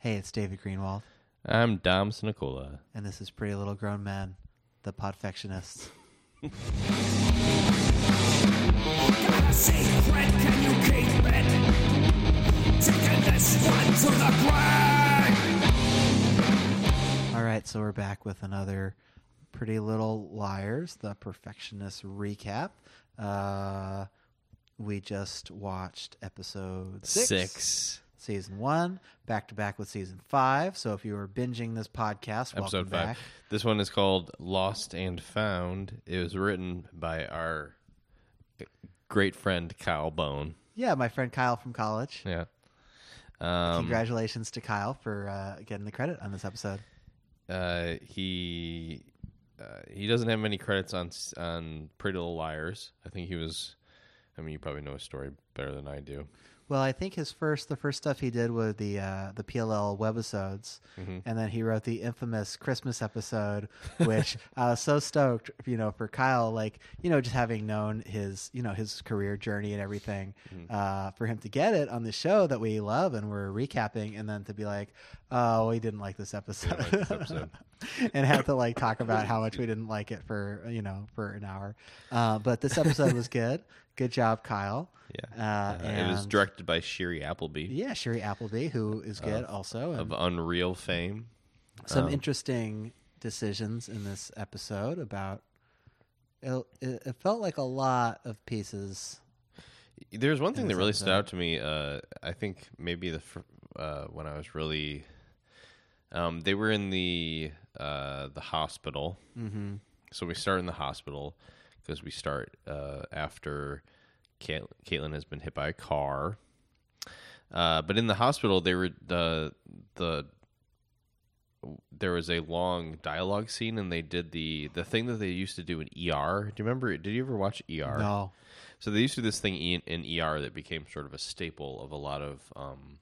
Hey, it's David Greenwald, I'm Dom Sinicola. and this is Pretty Little Grown Men, the Podfectionists. secret, can you keep it? Taking this one to the grave. All right, so we're back with another Pretty Little Liars, the Perfectionist recap. Uh, we just watched episode six, Six. Season one, back to back with season five. So if you were binging this podcast, welcome Episode five. back. This one is called Lost and Found. It was written by our great friend Kyle Bown. Yeah, my friend Kyle from college. Yeah. Um, Congratulations to Kyle for uh, getting the credit on this episode. uh, he uh, he doesn't have many credits on on Pretty Little Liars. I think he was. I mean, you probably know his story better than I do. Well, I think his first, the first stuff he did was the uh, the PLL webisodes, and then he wrote the infamous Christmas episode, which I was so stoked, you know, for Kyle, like you know, just having known his, you know, his career journey and everything, uh, for him to get it on the show that we love and we're recapping, and then to be like, oh, we didn't like this episode, like this episode. and have to like talk about how much we didn't like it for you know for an hour, uh, but this episode was good. Good job, Kyle. Yeah. Uh, Uh, it was directed by Shiri Appleby yeah, Shiri Appleby, who is good also. of Unreal fame. some um, interesting decisions in this episode about. It, it, felt like a lot of pieces. There's one thing that really stood out to me. Uh, I think maybe the fir- uh, when I was really, um, they were in the uh, the hospital. Mm-hmm. So we start in the hospital because we start uh, after Cait- Caitlin has been hit by a car. Uh, but in the hospital, they were the the there was a long dialogue scene, and they did the the thing that they used to do in ER. Do you remember? Did you ever watch ER? No, So they used to do this thing in, in ER that became sort of a staple of a lot of um,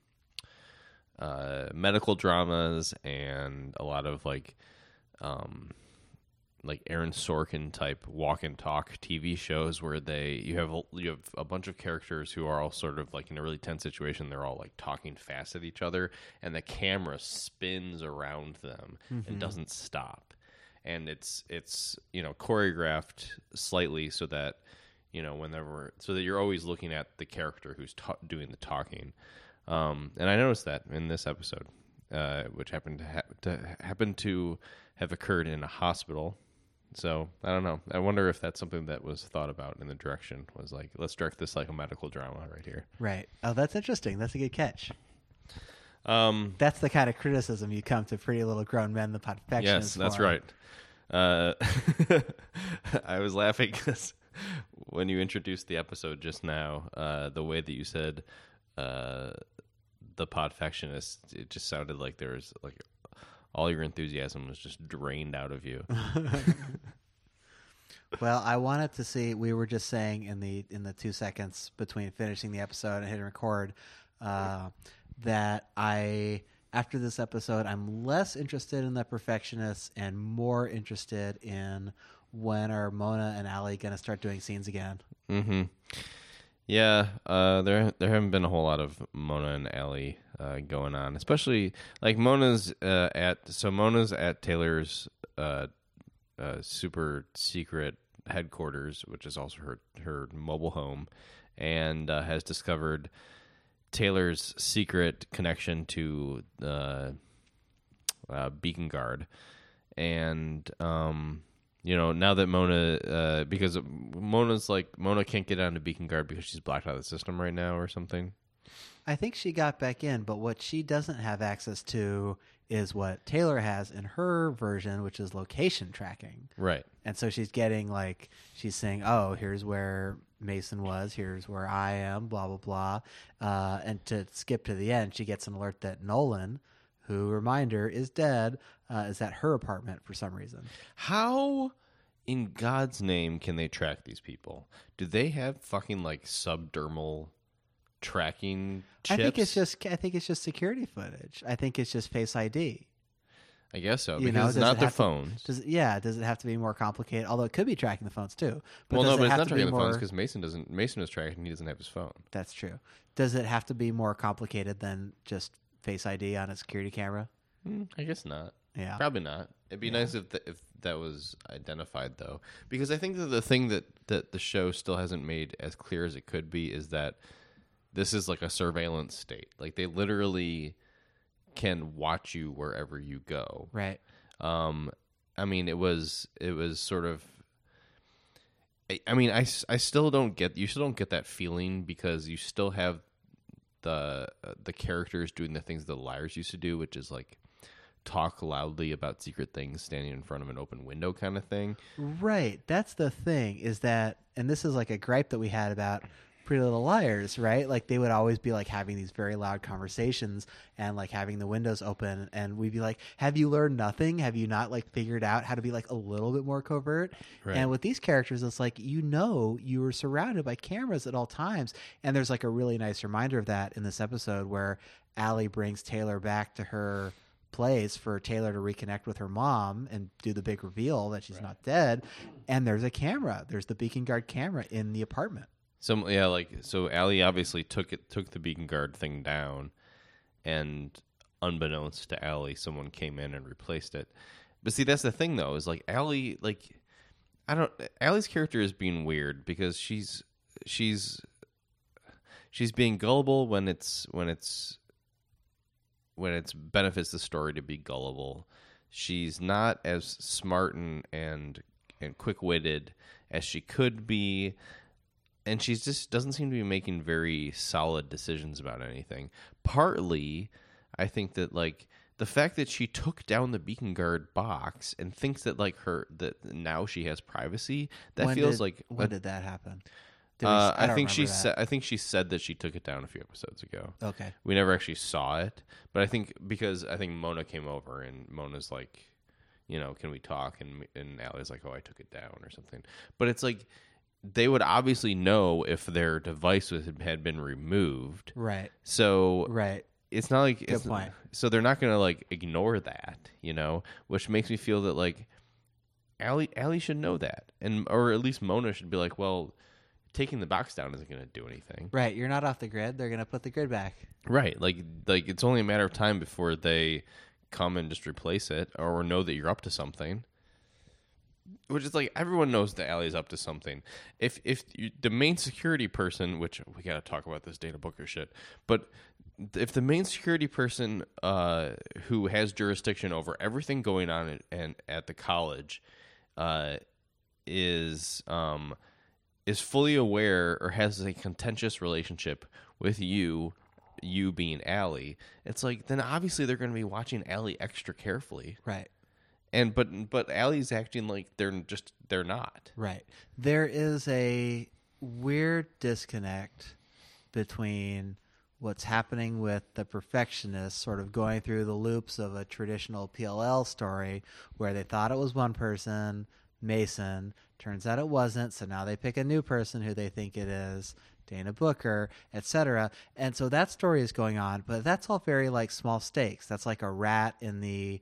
uh, medical dramas and a lot of like um, like Aaron Sorkin type walk and talk TV shows where they you have a, you have a bunch of characters who are all sort of like in a really tense situation. They're all like talking fast at each other, and the camera spins around them and doesn't stop. And it's it's you know choreographed slightly so that you know whenever so that you're always looking at the character who's ta- doing the talking. Um, and I noticed that in this episode, uh, which happened to, ha- to happen to have occurred in a hospital. So I don't know. I wonder if that's something that was thought about in the direction. Was like, let's direct this like a medical drama right here. right. Oh, that's interesting. That's a good catch. Um, That's the kind of criticism you come to Pretty Little Grown Men, the Podfectionists. yes, that's right. Uh, I was laughing because when you introduced the episode just now, uh, the way that you said uh, the podfectionist, it just sounded like there was like all your enthusiasm was just drained out of you. Well, I wanted to see. We were just saying in the in the two seconds between finishing the episode and hitting record uh, that I after this episode I'm less interested in the perfectionists and more interested in when are Mona and Ali going to start doing scenes again. Mm-hmm. Yeah, uh, there there haven't been a whole lot of Mona and Ali uh, going on, especially like Mona's uh, at so Mona's at Taylor's uh, uh, super secret headquarters, which is also her her mobile home, and uh, has discovered Taylor's secret connection to uh, uh, Beacon Guard, and um, you know now that Mona, because Mona's like Mona can't get onto Beacon Guard because she's blocked out of the system right now or something. I think she got back in, but what she doesn't have access to is what Taylor has in her version, which is location tracking. Right. And so she's getting like she's saying, "Oh, here's where Mason was. Here's where I am." Blah blah blah. Uh, and to skip to the end, she gets an alert that Nolan, who reminder is dead, uh, is at her apartment for some reason. How in God's name can they track these people? Do they have fucking like subdermal tracking chips? I think it's just I think it's just security footage. I think it's just Face ID. I guess so You because know, it's not it their have to- phones. Does it, yeah? Does it have to be more complicated? Although it could be tracking the phones too. But well, no, it but it's not to be tracking the phones because Mason doesn't. Mason is tracking. He doesn't have his phone. That's true. Does it have to be more complicated than just Face ID on a security camera. Mm, I guess not. Yeah. Probably not. It'd be nice if th- if that was identified though, because I think that the thing that that the show still hasn't made as clear as it could be is that this is like a surveillance state. Like they literally can watch you wherever you go. Right. Um, I mean, it was it was sort of. I, mean I mean, I, I still don't get you still don't get that feeling because you still have the uh, the characters doing the things the liars used to do, which is like talk loudly about secret things standing in front of an open window kind of thing. Right. That's the thing is that, and this is like a gripe that we had about Pretty Little Liars, right? Like they would always be like having these very loud conversations and like having the windows open, and we'd be like, "Have you learned nothing? Have you not like figured out how to be like a little bit more covert?" Right. And with these characters, it's like you know you were surrounded by cameras at all times, and there's like a really nice reminder of that in this episode where Ali brings Taylor back to her place for Taylor to reconnect with her mom and do the big reveal that she's not dead. And there's a camera. There's the beacon guard camera in the apartment. So yeah, like so, Ali obviously took it took the beacon guard thing down, and unbeknownst to Ali, someone came in and replaced it. But see, that's the thing though, is like Ali, like I don't. Ali's character is being weird because she's she's she's being gullible when it's when it's when it's benefits the story to be gullible. She's not as smart and and and quick witted as she could be and she just doesn't seem to be making very solid decisions about anything. Partly, I think that like the fact that she took down the beacon guard box and thinks that like her that now she has privacy that When feels did- like when did that happen? Did we uh, I, don't think she said I think she said that she took it down a few episodes ago. Okay. We never actually saw it, but I think because I think Mona came over and Mona's like, you know, can we talk? And and Ali's like, oh, I took it down or something. But it's like they would obviously know if their device was, had been removed. Right. So Right. it's not like it's, point. so they're not gonna like ignore that, you know, which makes me feel that like Ali Ali should know that, and or at least Mona should be like, well, taking the box down isn't gonna do anything. Right. You're not off the grid. They're going to put the grid back. Right. Like like it's only a matter of time before they come and just replace it or know that you're up to something. Which is like everyone knows that Ali's up to something. If if you, the main security person, which we got to talk about this Dana Booker shit, but if the main security person uh, who has jurisdiction over everything going on at, and at the college uh, is um, is fully aware or has a contentious relationship with you, you being Ali, it's like then obviously they're going to be watching Ali extra carefully. Right. And but but Ali's acting like they're just they're not. Right. There is a weird disconnect between what's happening with the perfectionist sort of going through the loops of a traditional PLL story where they thought it was one person, Mason, turns out it wasn't, so now they pick a new person who they think it is. Dana Booker, etc. And so that story is going on, but that's all very like small stakes. That's like a rat in the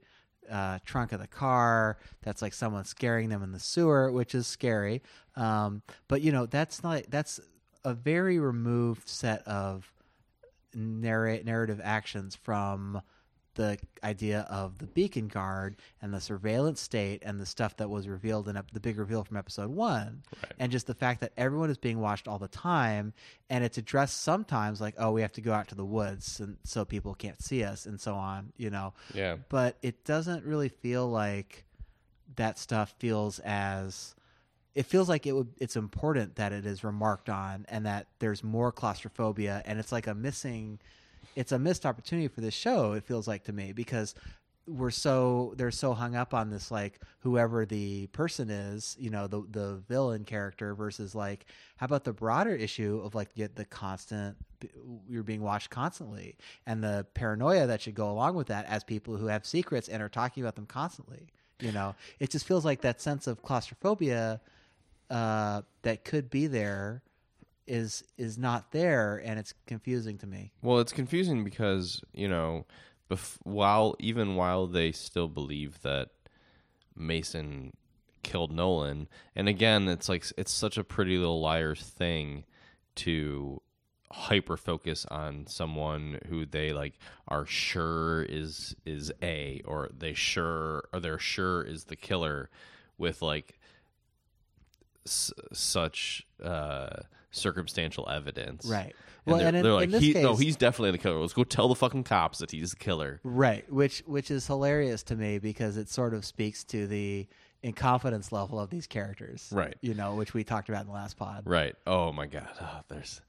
uh, trunk of the car. That's like someone scaring them in the sewer, which is scary. Um, but you know, that's not that's a very removed set of narrative actions from the idea of the beacon guard and the surveillance state and the stuff that was revealed in ep- the big reveal from episode one Right. and just the fact that everyone is being watched all the time and it's addressed sometimes like oh we have to go out to the woods and so people can't see us and so on you know Yeah. but it doesn't really feel like that stuff feels as it feels like it would it's important that it is remarked on and that there's more claustrophobia and it's like a missing it's a missed opportunity for this show it feels like to me because we're so they're so hung up on this like whoever the person is you know the the villain character versus like how about the broader issue of like the, the constant you're being watched constantly and the paranoia that should go along with that as people who have secrets and are talking about them constantly you know? It just feels like that sense of claustrophobia uh, that could be there is is not there and it's confusing to me. Well, it's confusing because you know, bef- while even while they still believe that Mason killed Nolan, and again, it's like it's such a Pretty Little Liars thing to hyper focus on someone who they like are sure is is a or they sure or they're sure is the killer with like s- such uh circumstantial evidence Right. and Well, they're, and in- they're like he, no he's definitely the killer let's go tell the fucking cops that he's the killer Right, which which is hilarious to me because it sort of speaks to the incompetence level of these characters. Right. You know, which we talked about in the last pod. Right. Oh my god. Oh, there's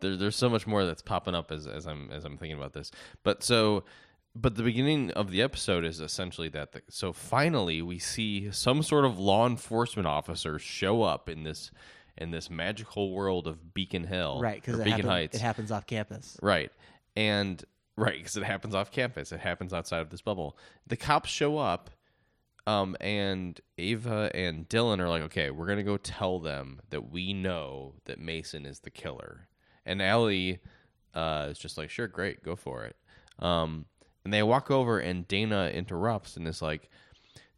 there, there's so much more that's popping up as as I'm as I'm thinking about this. But so but the beginning of the episode is essentially that the, so finally we see some sort of law enforcement officers show up in this in this magical world of Beacon Hill. Right, because Beacon Heights. it happens off campus. Right. And right, because it happens off campus. It happens outside of this bubble. The cops show up, um, and Ava and Dylan are like, okay, we're gonna go tell them that we know that Mason is the killer. And Ali uh, is just like, sure, great, go for it. Um, and they walk over, and Dana interrupts and is like,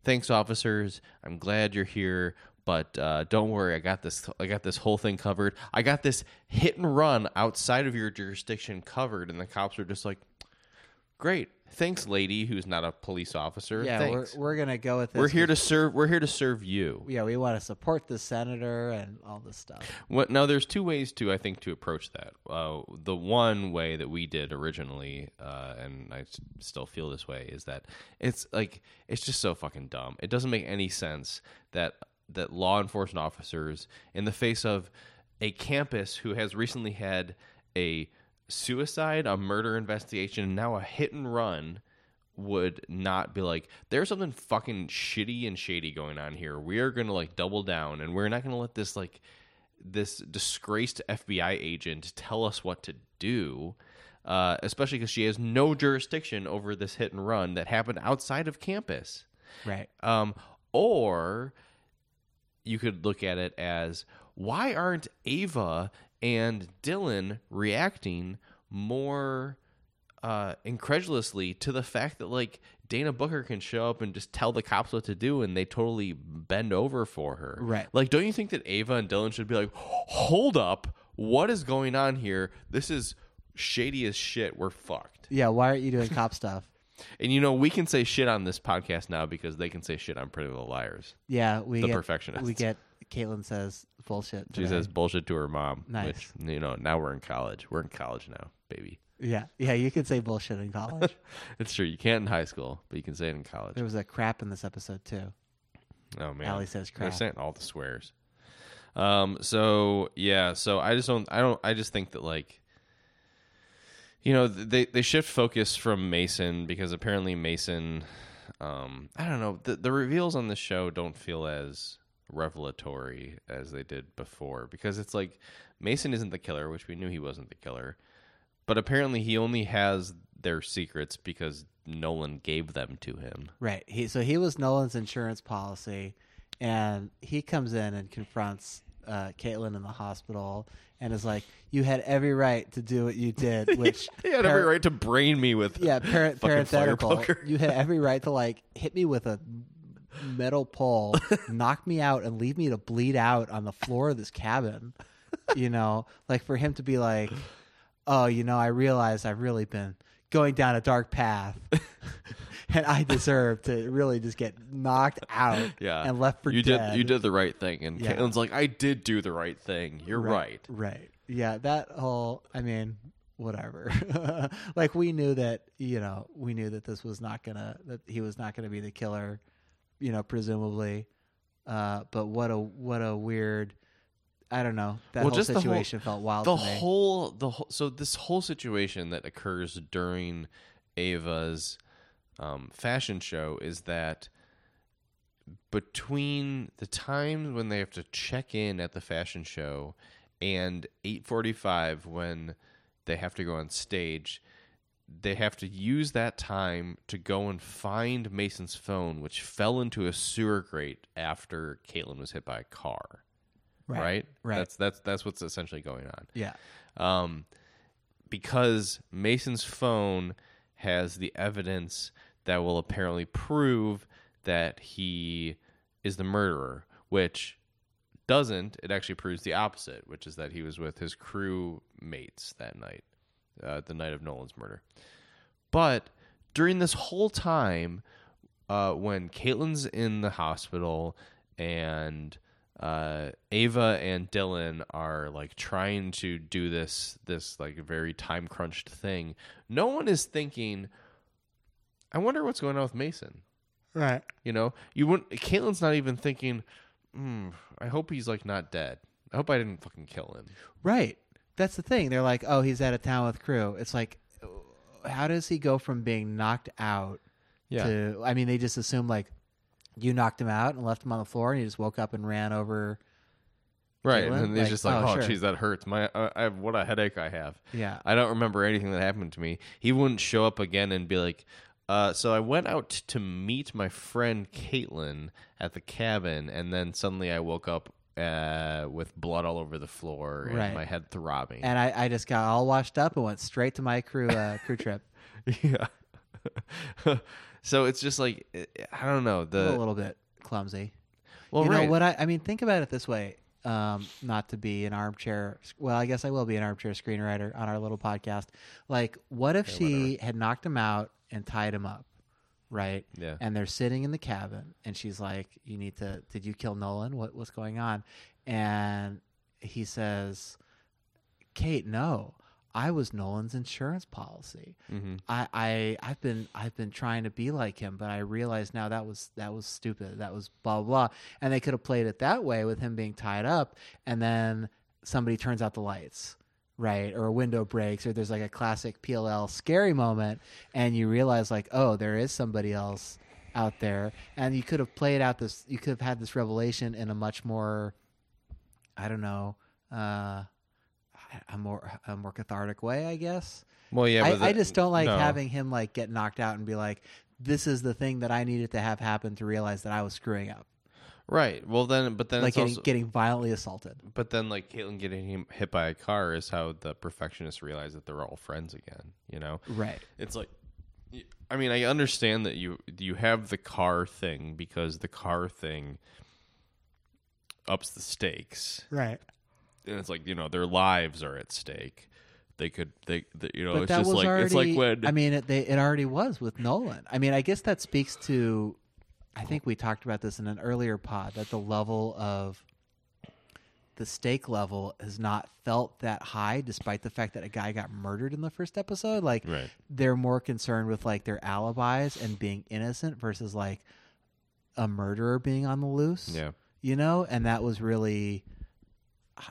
thanks, officers. I'm glad you're here. But uh, don't worry, I got this. I got this whole thing covered. I got this hit and run outside of your jurisdiction covered, and the cops are just like, "Great, thanks, lady, who's not a police officer. Yeah, thanks. we're we're gonna go with this. We're here to serve. We're here to serve you." Yeah, we want to support the senator and all this stuff. What? Now, there's two ways to I think to approach that. Uh, the one way that we did originally, uh, and I s- still feel this way, is that it's like it's just so fucking dumb. It doesn't make any sense that that law enforcement officers, in the face of a campus who has recently had a suicide, a murder investigation, and now a hit and run, would not be like, there's something fucking shitty and shady going on here. We are going to like double down and we're not going to let this like this disgraced FBI agent tell us what to do. Uh, especially because she has no jurisdiction over this hit and run that happened outside of campus. Right. Um, or you could look at it as why aren't Ava and Dylan reacting more uh, incredulously to the fact that like Dana Booker can show up and just tell the cops what to do and they totally bend over for her. Right. Like, don't you think that Ava and Dylan should be like, hold up, what is going on here? This is shady as shit. We're fucked. Yeah. Why aren't you doing cop stuff? And you know, we can say shit on this podcast now because they can say shit on Pretty Little Liars. Yeah, we The get, perfectionists. We get Caitlin says bullshit. She today. says bullshit to her mom. Nice. Which, you know, now we're in college. We're in college now, baby. Yeah, yeah. You can say bullshit in college. It's true. You can't in high school, but you can say it in college. there was a crap in this episode too. Oh man, Ali says crap. They're saying all the swears. Um. So yeah. So I just don't. I don't. I just think that like, you know, they they shift focus from Mason because apparently Mason, um, I don't know. The the reveals on this show don't feel as revelatory as they did before because it's like Mason isn't the killer, which we knew he wasn't the killer, but apparently he only has their secrets because Nolan gave them to him. Right. He so he was Nolan's insurance policy, and he comes in and confronts uh, Caitlin in the hospital and is like, "You had every right to do what you did." Which He had par- every right to brain me with Yeah, par- parenthetical. You had every right to like hit me with a metal pole, knock me out, and leave me to bleed out on the floor of this cabin. You know, like for him to be like, "Oh, you know, I realize I've really been going down a dark path." And I deserve to really just get knocked out Yeah, and left for you dead. did. You did the right thing, and Yeah. Caitlin's like, "I did do the right thing. You're right." Right. Yeah, that whole I mean, whatever. like we knew that, you know, we knew that this was not gonna that he was not gonna be the killer, you know, presumably. Uh but what a what a weird I don't know. That Well, whole just the whole- situation felt wild The whole, the whole, so this whole situation that occurs during Ava's um, fashion show is that between the times when they have to check in at the fashion show and 8:45 when they have to go on stage they have to use that time to go and find Mason's phone which fell into a sewer grate after Caitlin was hit by a car right Right. that's that's that's what's essentially going on yeah. um, because Mason's phone has the evidence that will apparently prove that he is the murderer, which doesn't, it actually proves the opposite, which is that he was with his crew mates that night, uh, the night of Nolan's murder. But during this whole time, uh, when Caitlin's in the hospital and uh, Ava and Dylan are like trying to do this this like very time crunched thing, no one is thinking. I wonder what's going on with Mason. Right. You know, you wouldn't. Caitlin's not even thinking. Hmm, I hope he's like not dead. I hope I didn't fucking kill him. Right. That's the thing. They're like, oh, he's out of town with crew. It's like, how does he go from being knocked out Yeah. to? I mean, they just assume like you knocked him out and left him on the floor, and he just woke up and ran over. Right, Caitlin? and he's Like, just like, oh, "Oh, sure. geez, that hurts. My, I, I have what a headache I have." Yeah. I don't remember anything that happened to me. He wouldn't show up again and be like, uh, "So I went out to meet my friend Caitlin at the cabin, and then suddenly I woke up uh, with blood all over the floor and Right. my head throbbing." And I, I just got all washed up and went straight to my crew uh, crew trip. yeah. so it's just like I don't know the a little bit clumsy. well, you right. know what I, I mean think about it this way um, not to be an armchair well i guess i will be an armchair screenwriter on our little podcast like what if she had knocked him out and tied him up right Yeah. and they're sitting in the cabin and she's like you need to did you kill nolan what, what's going on and he says kate no i was nolan's insurance policy hmm I, I I've been I've been trying to be like him, but I realize now that was that was stupid. That was blah. blah. And they could have played it that way with him being tied up, and then somebody turns out the lights, right? Or a window breaks, or there's like a classic PLL scary moment, and you realize like, oh, there is somebody else out there, and you could have played out this. You could have had this revelation in a much more, I don't know, uh, a more a more cathartic way, I guess. Well, yeah, I, but I just don't like no. having him like get knocked out and be like, "This is the thing that I needed to have happen to realize that I was screwing up." Right. Well, then, but then like it's getting, also, getting violently assaulted. But then, like Caitlin getting hit by a car is how the perfectionists realize that they're all friends again. You know, Right. it's like, I mean, I understand that you you have the car thing because the car thing ups the stakes, Right. and it's like you know their lives are at stake. They could, they, they you know, But it's just like already. it's like when I mean, it, they, it already was with Nolan. I mean, I guess that speaks to. I think we talked about this in an earlier pod that the level of the stake level has not felt that high, despite the fact that a guy got murdered in the first episode. Like, Right. they're more concerned with like their alibis and being innocent versus like a murderer being on the loose. yeah, You know, and that was really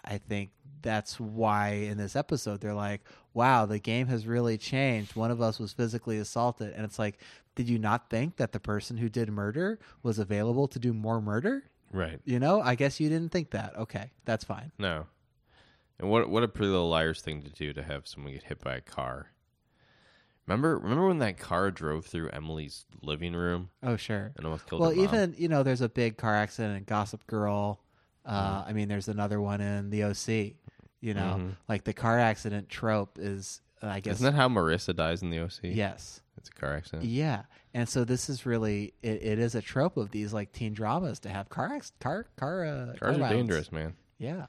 I think that's why in this episode they're like, "Wow, the game has really changed. One of us was physically assaulted." And it's like, "Did you not think that the person who did murder was available to do more murder?" right. You know, I guess you didn't think that. Okay, that's fine. No. And what what a pretty little liars thing to do to have someone get hit by a car. Remember remember when that car drove through Emily's living room Oh, sure. and almost killed Well, even you know, there's a big car accident in Gossip Girl. Uh, Mm-hmm. I mean, there's another one in the OC. You know, Mhm. like the car accident trope is, uh, I guess, Isn't that how Marissa dies in the OC? yes, It's a car accident. yeah. And so this is really it, it is a trope of these like teen dramas to have car acc- car car uh, car Cars are violence. dangerous, man. Yeah,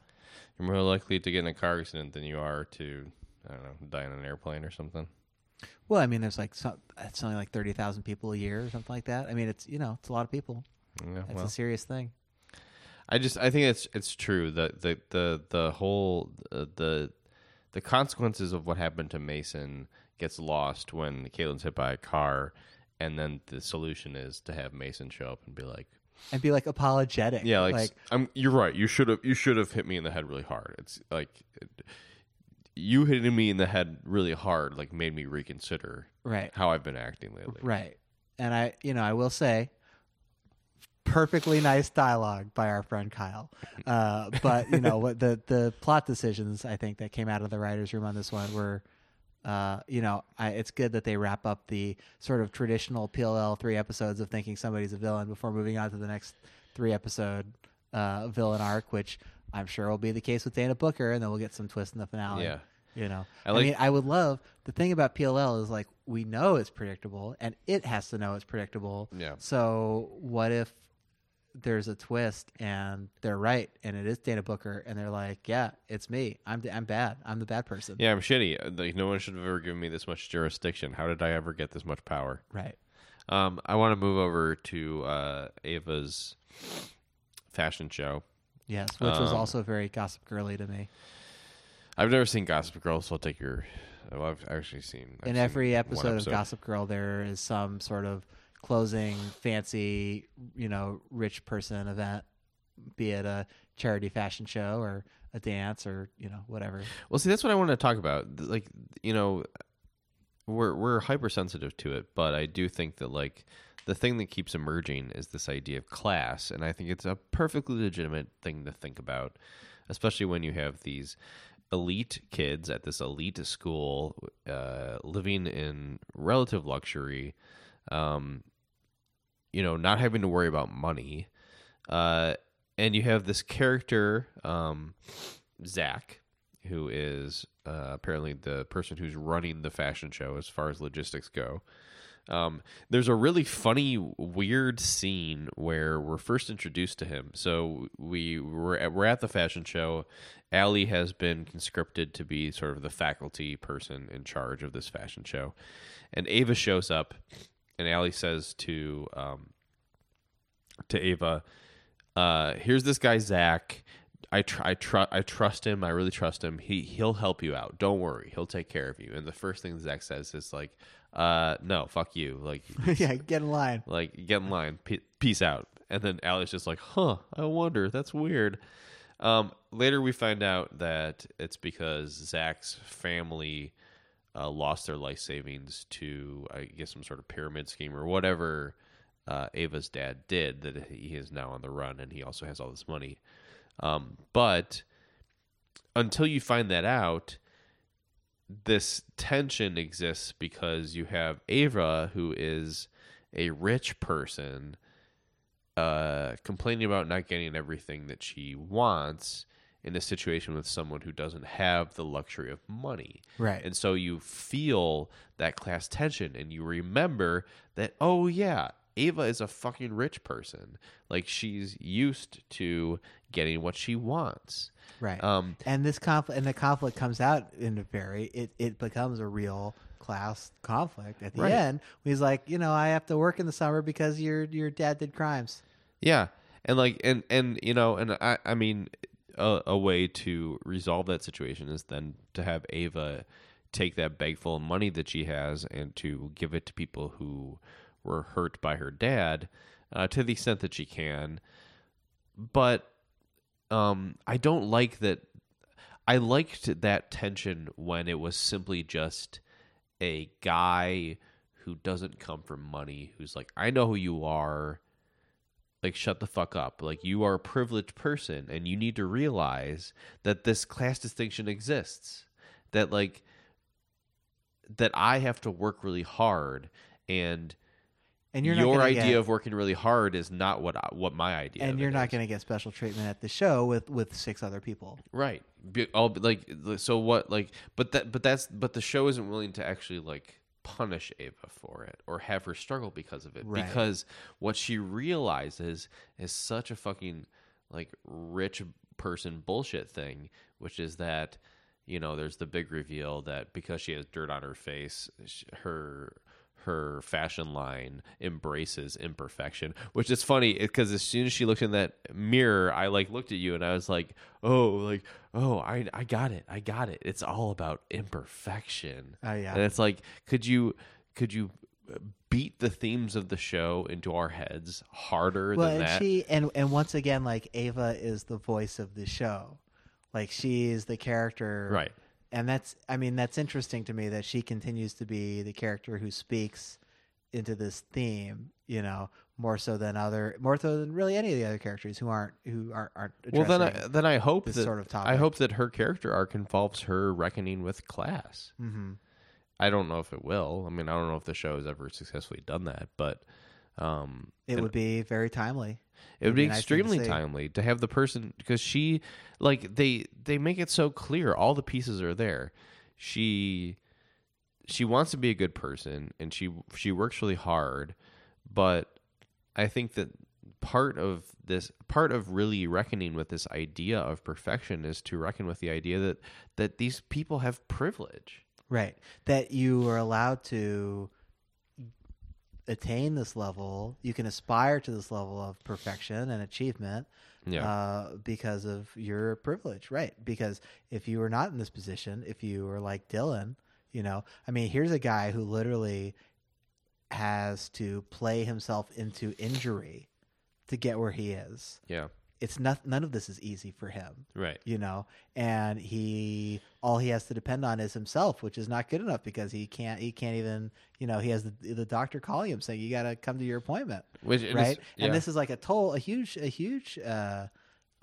You're more likely to get in a car accident than you are to I don't know, die on an airplane or something. well, I mean, there's like some, it's only like thirty thousand people a year or something like that. I mean, it's you know, it's a lot of people. Yeah, It's well, a serious thing. I just I think it's it's true that the the the whole uh, the the consequences of what happened to Mason gets lost when Caitlin's hit by a car, and then the solution is to have Mason show up and be like, And be like apologetic. "Yeah, like, like I'm you're right. You should have you should have hit me in the head really hard. It's like you hitting me in the head really hard like made me reconsider right. how I've been acting lately. Right. And I, you know, I will say, perfectly nice dialogue by our friend Kyle. Uh, but you know, what the the plot decisions I think that came out of the writers' room on this one were, uh, you know, I, it's good that they wrap up the sort of traditional PLL three episodes of thinking somebody's a villain before moving on to the next three episode uh, villain arc, which I'm sure will be the case with Dana Booker, and then we'll get some twist in the finale. Yeah. You know, I I, mean, I would love the thing about PLL is like we know it's predictable, and it has to know it's predictable. Yeah. So what if there's a twist and they're right and it is Dana Booker and they're like, yeah, it's me. I'm I'm bad. I'm the bad person. Yeah, I'm shitty. Like no one should have ever given me this much jurisdiction. How did I ever get this much power? Right. Um, I want to move over to uh, Ava's fashion show. Yes, which was Um, also very gossip girly to me. I've never seen Gossip Girl, so I'll take your. Well, I've actually seen. I've In seen every one episode, of Gossip Girl, there is some sort of closing, fancy, you know, rich person event, be it a charity fashion show or a dance or you know whatever. Well, see, that's what I wanted to talk about. Like, you know, we're we're hypersensitive to it, but I do think that like the thing that keeps emerging is this idea of class, and I think it's a perfectly legitimate thing to think about, especially when you have these elite kids at this elite school uh, living in relative luxury, um, you know, not having to worry about money, uh, and you have this character, um, Zach, who is uh, apparently the person who's running the fashion show as far as logistics go. Um, there's a really funny, weird scene where we're first introduced to him. So we we're at, we're at the fashion show. Ali has been conscripted to be sort of the faculty person in charge of this fashion show, and Ava shows up, and Ali says to um, to Ava, uh, "Here's this guy Zach. I tr- I, tr- I trust him. I really trust him. He he'll help you out. Don't worry. He'll take care of you." And the first thing Zach says is like, "Uh, no, fuck you. Like, yeah, get in line. like get in line. Pe- peace out." And then Ali's just like, "Huh? I wonder. That's weird." Um, later we find out that it's because Zach's family uh, lost their life savings to, I guess, some sort of pyramid scheme or whatever uh, Ava's dad did. That he is now on the run, and he also has all this money. Um, but until you find that out, this tension exists because you have Ava, who is a rich person, uh, complaining about not getting everything that she wants in a situation with someone who doesn't have the luxury of money. Right. And so you feel that class tension and you remember that, oh, yeah, Ava is a fucking rich person. Like she's used to getting what she wants. Right. Um, and this conflict and the conflict comes out in a very it, it becomes a real class conflict at the Right. end. He's like, you know, I have to work in the summer because your your dad did crimes. Yeah, and like, and and you know, and I, I mean, a, a way to resolve that situation is then to have Ava take that bag full of money that she has and to give it to people who were hurt by her dad, uh, to the extent that she can. But um, I don't like that. I liked that tension when it was simply just a guy who doesn't come from money, who's like, I know who you are like shut the fuck up. Like you are a privileged person and you need to realize that this class distinction exists. That like that i have to work really hard and And you're your idea get, of working really hard is not what I, what my idea and you're not going to get special treatment at the show with with six other people. right. Be- all like so what like but that but that's but the show isn't willing to actually like punish ava for it or have her struggle because of it Right. because what she realizes is such a fucking like rich person bullshit thing which is that you know there's the big reveal that because she has dirt on her face sh- her her fashion line embraces imperfection which is funny because as soon as she looked in that mirror i like looked at you and i was like oh like oh i i got it i got it. It's all about imperfection. Oh, yeah. and it's like could you could you uh, beat the themes of the show into our heads harder Well, than and that? she and and once again, like Ava is the voice of the show, like she is the character, right and that's i mean that's interesting to me that she continues to be the character who speaks into this theme you know more so than other more so than really any of the other characters who aren't who aren't, aren't well then I, then I hope this that sort of I hope that her character arc involves her reckoning with class. Mhm. I don't know if it will. I mean, I don't know if the show has ever successfully done that, but um, it would be very timely it would be, a nice thing to extremely timely to have the person because she like they they make it so clear all the pieces are there. She she wants to be a good person and she she works really hard, but I think that part of this part of really reckoning with this idea of perfection is to reckon with the idea that that these people have privilege. Right. That you are allowed to attain this level. You can aspire to this level of perfection and achievement Yeah. uh, because of your privilege. Right. Because if you were not in this position, if you were like Dylan, you know, I mean, here's a guy who literally has to play himself into injury to get where he is. yeah. It's not, none of this is easy for him Right. you know and he all he has to depend on is himself which is not good enough because he can't he can't even you know he has the, the doctor calling him saying you got to come to your appointment Which is- right yeah. and this is like a total a huge a huge uh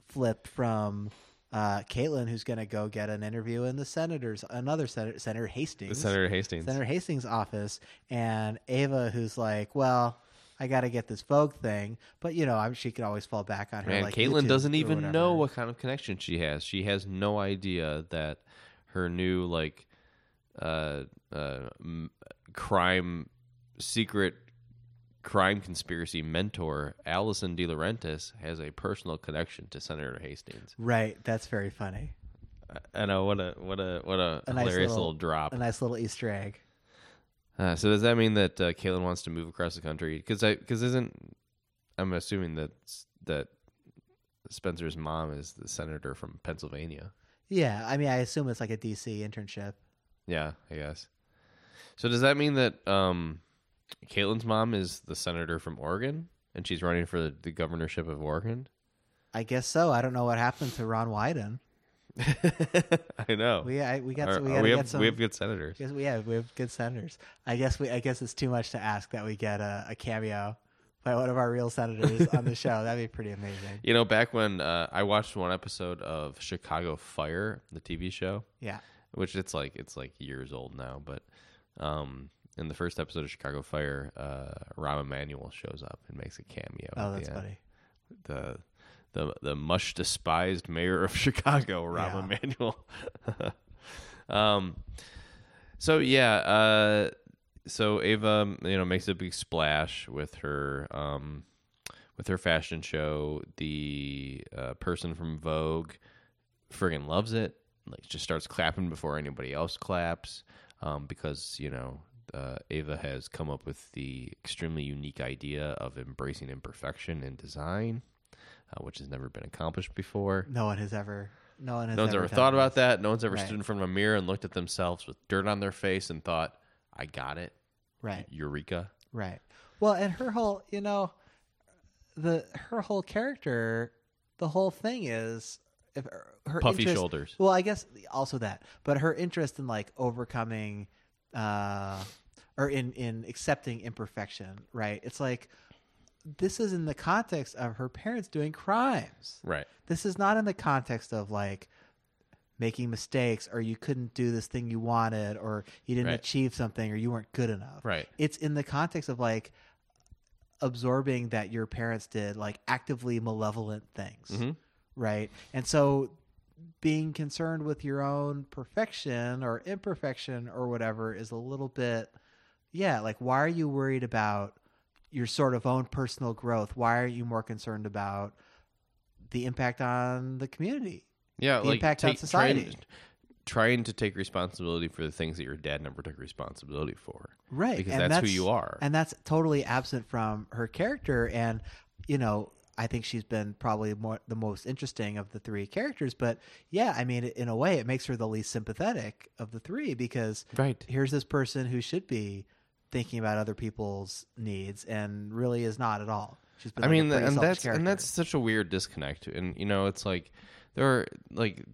flip from uh caitlin who's gonna go get an interview in the senators another senator senator hastings Senator Hastings. Senator Hastings' office, and Ava, who's like, "Well, I got to get this Vogue thing," but you know, I'm, she could always fall back on her. Man, like, Caitlin doesn't even know what kind of connection she has. She has no idea that her new like uh uh m- crime secret crime conspiracy mentor Alison DiLaurentis has a personal connection to Senator Hastings. Right, that's very funny. I know what a what a what a, A nice hilarious little- little, drop. A nice little Easter egg. Uh, so does that mean that uh, Caitlin wants to move across the country? Because I because isn't I'm assuming that that Spencer's mom is the senator from Pennsylvania. Yeah, I mean, I assume it's like a DC internship. Yeah, I guess. So does that mean that um, Caitlin's mom is the senator from Oregon and she's running for the, the governorship of Oregon? I guess so. I don't know what happened to Ron Wyden. I know. We I, we got some, we we have some. we have good senators. We have we have good senators. I guess we I guess it's too much to ask that we get a, a cameo by one of our real senators on the show. That'd be pretty amazing. You know, back when uh, I watched one episode of Chicago Fire, the TV show, Yeah. which it's like it's like years old now, but um, in the first episode of Chicago Fire, uh, Rahm Emanuel shows up and makes a cameo. Oh, at that's funny. the the the much despised mayor of Chicago, Rahm Yeah. Emanuel. um, so yeah, uh, so Ava, you know, makes a big splash with her um, with her fashion show. The uh, person from Vogue friggin' loves it. Like, just starts clapping before anybody else claps, um, because you know. Uh, Ava has come up with the extremely unique idea of embracing imperfection in design uh, which has never been accomplished before. No one has ever. No one has. No one's ever thought about this. that. No one's ever Right. stood in front of a mirror and looked at themselves with dirt on their face and thought, "I got it, Right. Eureka!" Right. Well, and her whole, you know, the her whole character, the whole thing is if her, her Puffy interest- shoulders. Well, I guess also that, but her interest in like overcoming, uh, or in in accepting imperfection. Right. It's like this is in the context of her parents doing crimes. Right. This is not in the context of like making mistakes or you couldn't do this thing you wanted or you didn't Right. achieve something or you weren't good enough. Right. It's in the context of like absorbing that your parents did like actively malevolent things. Mhm. Right? And so being concerned with your own perfection or imperfection or whatever is a little bit yeah, like why are you worried about your sort of own personal growth? Why are you more concerned about the impact on the community? Yeah, The like impact on society. Trying, trying to take responsibility for the things that your dad never took responsibility for. Right. Because and that's who you are. And that's totally absent from her character. And, you know, I think she's been probably more the most interesting of the three characters. But yeah, I mean, in a way, it makes her the least sympathetic of the three because Right. here's this person who should be thinking about other people's needs and really is not at all. She's been I like, mean, and that's character. and that's such a weird disconnect. And you know, it's like there are like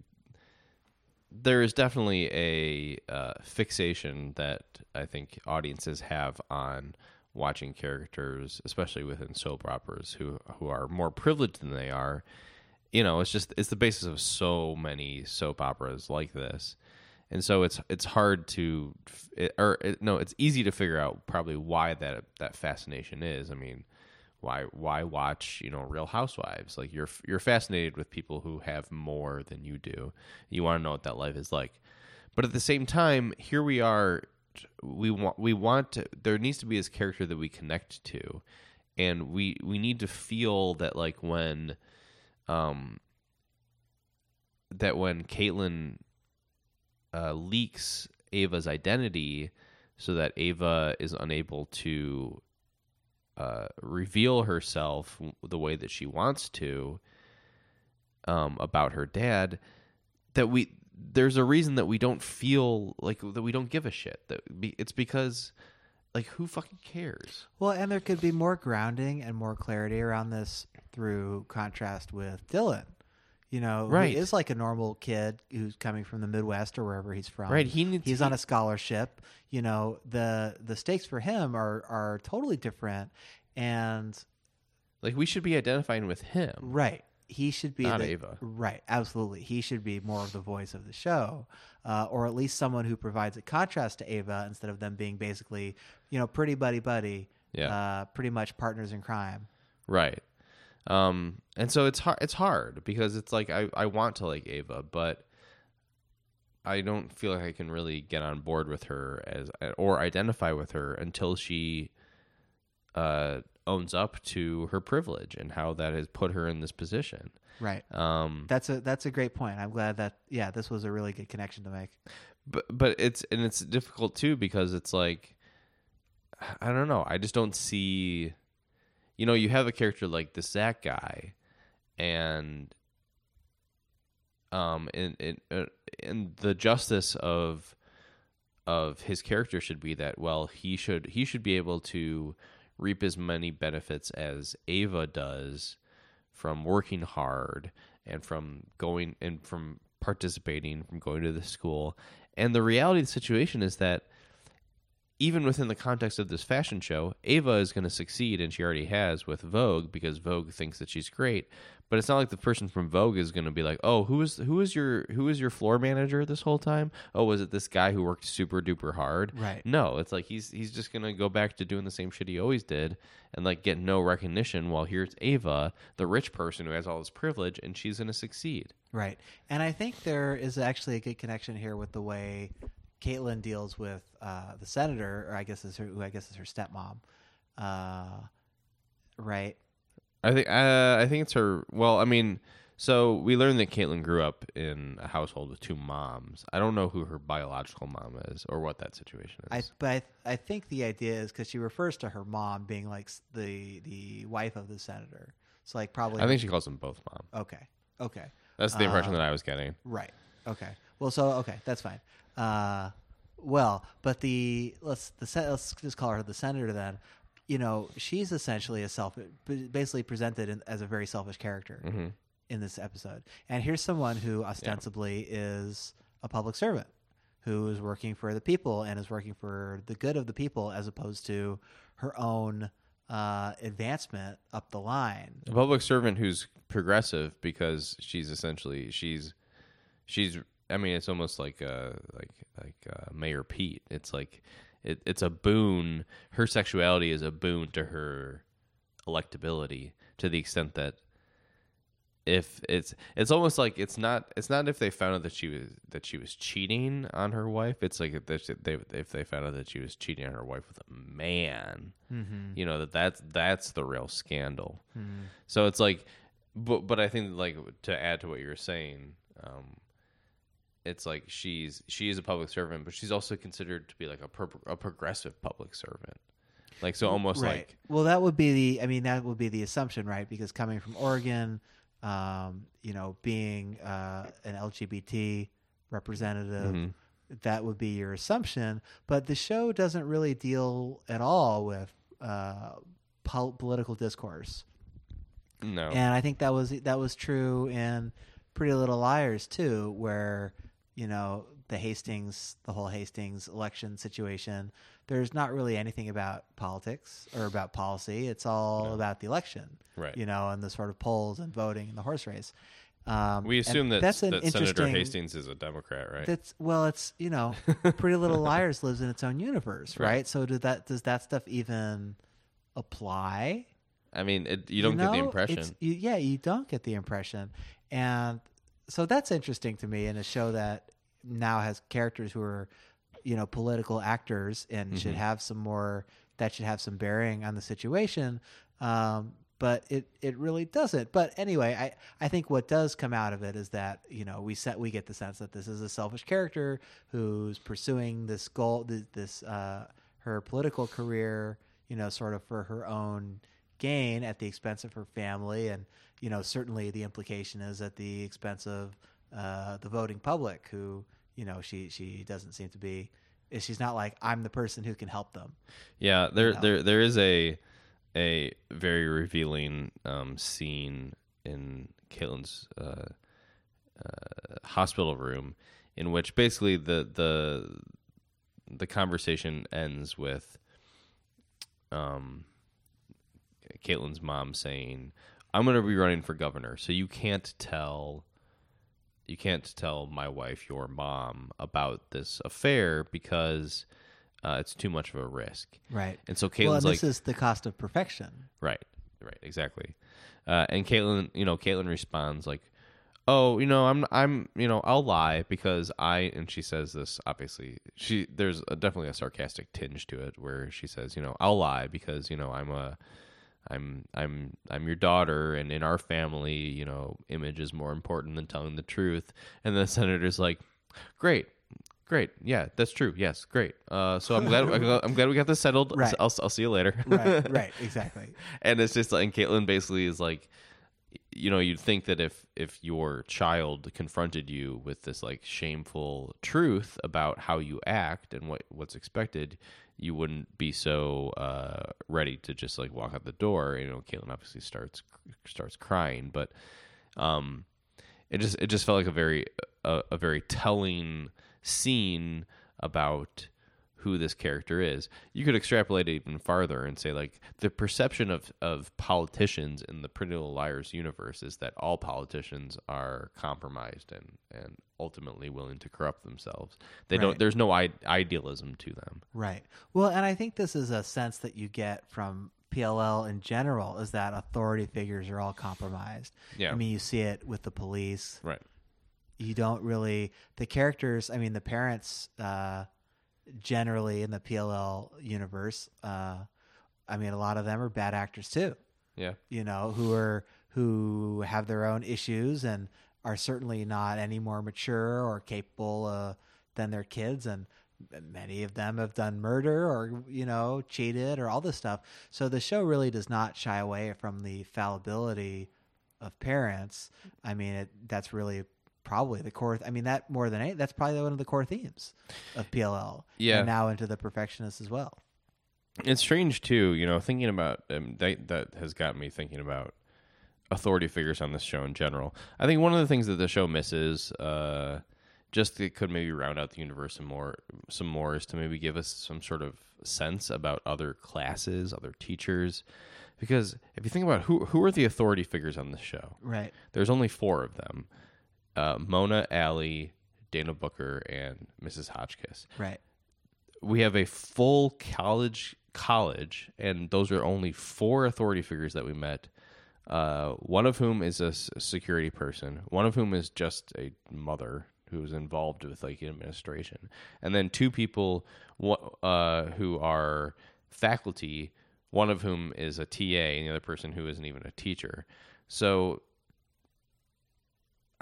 there is definitely a uh, fixation that I think audiences have on watching characters, especially within soap operas, who who are more privileged than they are. You know, it's just it's the basis of so many soap operas like this, and so it's it's hard to it, or it, no, it's easy to figure out probably why that that fascination is. I mean, why why watch you know Real Housewives? Like you're you're fascinated with people who have more than you do. You want to know what that life is like, but at the same time, here we are. We want we want to. There needs to be this character that we connect to, and we we need to feel that like when um that when Caitlin uh, leaks Ava's identity so that Ava is unable to uh, reveal herself the way that she wants to um, about her dad that we there's a reason that we don't feel like that we don't give a shit that be, it's because like who fucking cares Well, and there could be more grounding and more clarity around this through contrast with Dylan. You know, Right. is like a normal kid who's coming from the Midwest or wherever he's from. Right, he needs- He's he- on a scholarship. You know, the the stakes for him are are totally different, and like we should be identifying with him right, he should be Not the, Ava. Right, absolutely, he should be more of the voice of the show, uh, or at least someone who provides a contrast to Ava instead of them being basically, you know, pretty buddy buddy. Yeah. uh, pretty much partners in crime. Right. Um, and so it's hard. It's hard because it's like I, I want to like Ava, but I don't feel like I can really get on board with her as or identify with her until she uh, owns up to her privilege and how that has put her in this position. Right. Um, That's a that's a great point. I'm glad that yeah, this was a really good connection to make. but but it's and it's difficult too because it's like I don't know. I just don't see. You know, you have a character like the Zach guy, and um, and and and the justice of of his character should be that well, he should he should be able to reap as many benefits as Ava does from working hard and from going and from participating, from going to the school. And the reality of the situation is that even within the context of this fashion show, Ava is going to succeed, and she already has with Vogue because Vogue thinks that she's great. But it's not like the person from Vogue is going to be like, "Oh, who is who is your who is your floor manager this whole time? Oh, was it this guy who worked super duper hard?" Right. No, it's like he's he's just going to go back to doing the same shit he always did, and like get no recognition. While here's Ava, the rich person who has all this privilege, and she's going to succeed. Right. And I think there is actually a good connection here with the way Caitlin deals with uh, the senator, or I guess is her, who I guess is her stepmom. Uh, right. I think uh, I think it's her. Well, I mean, so we learned that Caitlin grew up in a household with two moms. I don't know who her biological mom is or what that situation I is. but I, I think the idea is because she refers to her mom being like the the wife of the senator. So like probably I, think she calls them both mom. okay okay That's the impression Uh, that I was getting. Right. Okay. Well, so okay, that's fine. Uh, well, but the let's the sen- let's just call her the senator then. You know, she's essentially a self, basically presented in, as a very selfish character Mm-hmm. in this episode. And here's someone who ostensibly is a public servant who is working for the people and is working for the good of the people as opposed to her own uh, advancement up the line. A public servant who's progressive because she's essentially she's she's. I mean, it's almost like uh like like uh, Mayor Pete. It's like it, it's a boon. Her sexuality is a boon to her electability to the extent that if it's it's almost like it's not it's not if they found out that she was that she was cheating on her wife it's like if they, if they found out that she was cheating on her wife with a man Mm-hmm. you know that that's that's the real scandal so it's like but but i think like to add to what you were saying um it's like she's she is a public servant but she's also considered to be like a pro- a progressive public servant. Like so almost right. like well that would be the i mean that would be the assumption right? Because coming from oregon um, you know being uh, an lgbt representative Mhm. that would be your assumption. But the show doesn't really deal at all with uh, pol- political discourse. No. And I think that was that was true in Pretty Little Liars too, where you know the Hastings, the whole Hastings election situation. There's not really anything about politics or about policy. It's all about the election, Right. You know, and the sort of polls and voting and the horse race. Um, we assume that, that's that Senator. Hastings is a Democrat, right? That's well, it's you know, Pretty Little Liars lives in its own universe, right? Right. So do that does that stuff even apply? I mean, it, you don't get the impression. you- yeah, you don't get the impression, and so that's interesting to me in a show that now has characters who are, you know, political actors and Mm-hmm. should have some more that should have some bearing on the situation. Um, but it, it really doesn't. But anyway, I, I think what does come out of it is that you know we set we get the sense that this is a selfish character who's pursuing this goal, this, this uh, her political career, you know, sort of for her own gain at the expense of her family, and you know certainly the implication is at the expense of uh, the voting public, who you know she she doesn't seem to be. She's not like I'm the person who can help them. Yeah, there know? there there is a a very revealing um, scene in Caitlin's uh, uh, hospital room in which basically the the the conversation ends with um Caitlin's mom saying, "I'm going to be running for governor, so you can't tell you can't tell my wife, your mom, about this affair because uh, it's too much of a risk." Right. And so well, Caitlin's and like, this is the cost of perfection. Right, right, exactly. Uh, and Caitlin, you know, Caitlin responds like, "Oh, you know, I'm, I'm, you know, I'll lie because I." And she says this obviously. She there's a, definitely a sarcastic tinge to it where she says, "You know, I'll lie because you know I'm a." I'm I'm I'm your daughter, and in our family, you know, image is more important than telling the truth. And the senator's like, "Great, great, yeah, that's true. Yes, great. Uh, so I'm glad I'm glad we got this settled. Right. I'll I'll see you later. Right. right. Exactly. and it's just like and Caitlin basically is like you know you'd think that if if your child confronted you with this like shameful truth about how you act and what what's expected you wouldn't be so uh ready to just like walk out the door. You know Caitlin obviously starts starts crying but um it just it just felt like a very a, a very telling scene about who this character is. You could extrapolate it even farther and say like the perception of of politicians in the Pretty Little Liars universe is that all politicians are compromised and and ultimately willing to corrupt themselves. They Right. don't. There's no I- idealism to them. Right. Well, and I think this is a sense that you get from PLL in general is that authority figures are all compromised. Yeah. I mean, you see it with the police. Right. You don't really the characters. I mean, the parents uh, generally in the PLL universe. Uh, I mean, a lot of them are bad actors too. Yeah. you know, who are who have their own issues and are certainly not any more mature or capable uh, than their kids, and many of them have done murder or you know cheated or all this stuff. So the show really does not shy away from the fallibility of parents. I mean, it, that's really probably the core. I mean, that more than any, that's probably one of the core themes of PLL. Yeah. and now into the perfectionists as well. It's strange too, you know, thinking about um, that. That has got me thinking about authority figures on this show in general. I think one of the things that the show misses, uh, just that could maybe round out the universe some more, some more, is to maybe give us some sort of sense about other classes, other teachers. Because if you think about who who are the authority figures on this show, Right. there's only four of them: uh, Mona, Ali, Dana Booker, and Mrs. Hotchkiss Right. we have a full college college and those are only four authority figures that we met uh, one of whom is a s- security person one of whom is just a mother who's involved with like administration and then two people wha- uh, who are faculty one of whom is a ta and the other person who isn't even a teacher so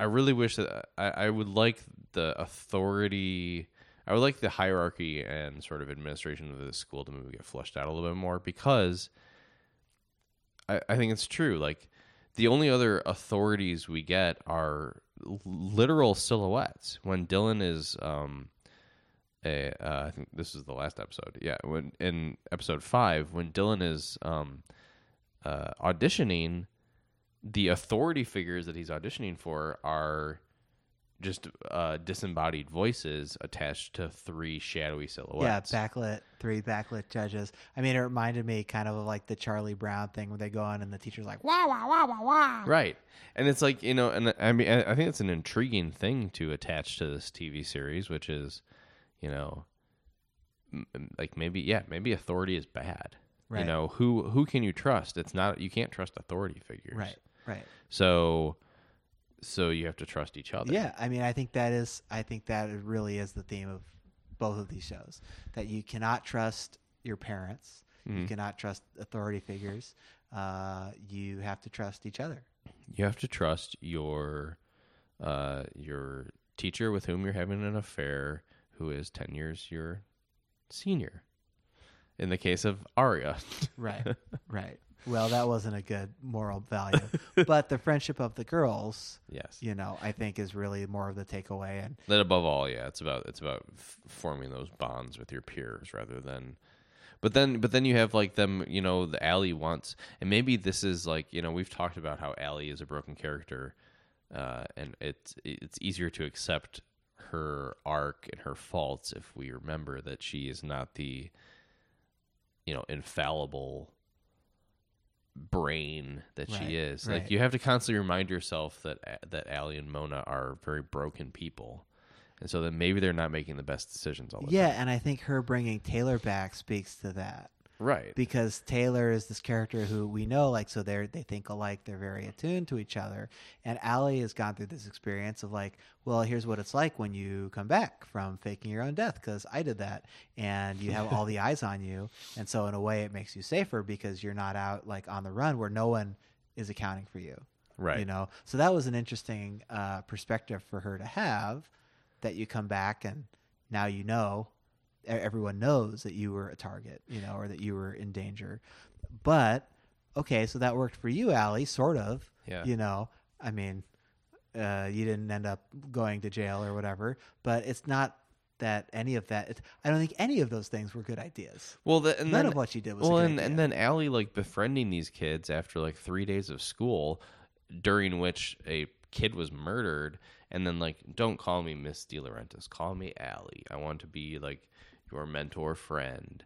I really wish that I, I would like the authority. I would like the hierarchy and sort of administration of the school to maybe get flushed out a little bit more because I, I think it's true. Like the only other authorities we get are literal silhouettes. When Dylan is, um, a, uh, I think this is the last episode. Yeah, when in episode five, when Dylan is um, uh, auditioning, the authority figures that he's auditioning for are just uh, disembodied voices attached to three shadowy silhouettes. Yeah, backlit, three backlit judges. I mean, it reminded me kind of like the Charlie Brown thing where they go on and the teacher's like, wah, wah, wah, wah, wah. Right. And it's like, you know, and I mean, I think it's an intriguing thing to attach to this TV series, which is, you know, like maybe, yeah, maybe authority is bad. You know, who who can you trust? It's not, you can't trust authority figures. Right, right. So, so you have to trust each other. Yeah, I mean, I think that is, I think that really is the theme of both of these shows that you cannot trust your parents You cannot trust authority figures. Uh, you have to trust each other. You have to trust your uh, your teacher with whom you're having an affair, who is ten years your senior. In the case of Aria, Right. right. Well, that wasn't a good moral value, but the friendship of the girls, yes. you know, I think is really more of the takeaway. And then above all, yeah, it's about it's about f- forming those bonds with your peers rather than. But then, but then you have like them, you know, the Ali wants, and maybe this is like, you know, we've talked about how Ali is a broken character, uh, and it's it's easier to accept her arc and her faults if we remember that she is not the, you know, infallible brain that Right, she is. right. Like you have to constantly remind yourself that uh, that Ali and Mona are very broken people, and so then maybe they're not making the best decisions all the yeah, time. and I think her bringing Taylor back speaks to that. Right. because Taylor is this character who we know, like, so they're they think alike, they're very attuned to each other, and Ali has gone through this experience of like, well, here's what it's like when you come back from faking your own death because I did that, and you have all the eyes on you, and so in a way, it makes you safer because you're not out like on the run where no one is accounting for you, Right. You know, so that was an interesting uh, perspective for her to have, that you come back and now you know everyone knows that you were a target, you know, or that you were in danger. But okay, so that worked for you, Ali, sort of. Yeah. You know, I mean, uh, you didn't end up going to jail or whatever, but it's not that any of that. It's, I don't think any of those things were good ideas. Well, the, and None then, of what she did was well, and, idea. and then Ali like befriending these kids after like three days of school, during which a kid was murdered, and then like, don't call me Miss DiLaurentis, call me Ali. I want to be like your mentor friend,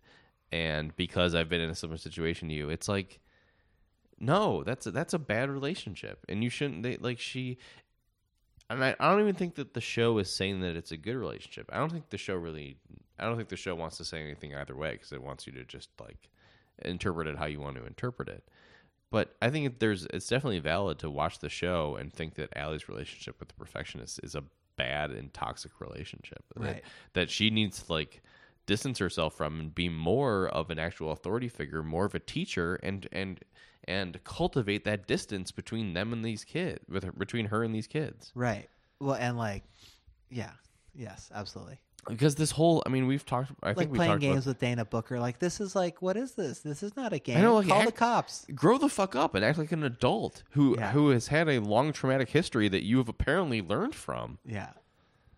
and because I've been in a similar situation to you, it's like, no, that's a, that's a bad relationship, and you shouldn't. They, like she. And I, I don't even think that the show is saying that it's a good relationship. I don't think the show really. I don't think the show wants to say anything either way because it wants you to just like interpret it how you want to interpret it. But I think there's it's definitely valid to watch the show and think that Ali's relationship with the perfectionist is a bad and toxic relationship. That- Right. That, she needs to like distance herself from and be more of an actual authority figure, more of a teacher, and and and cultivate that distance between them and these kids, with her, between her and these kids. right. Well, and like, yeah, yes, absolutely. Because this whole, I mean, we've talked. I Like think we playing games with Dana Booker. Like this is like, what is this? This is not a game. know, like, Call act- the cops. grow the fuck up and act like an adult who Yeah. who has had a long traumatic history that you have apparently learned from. Yeah.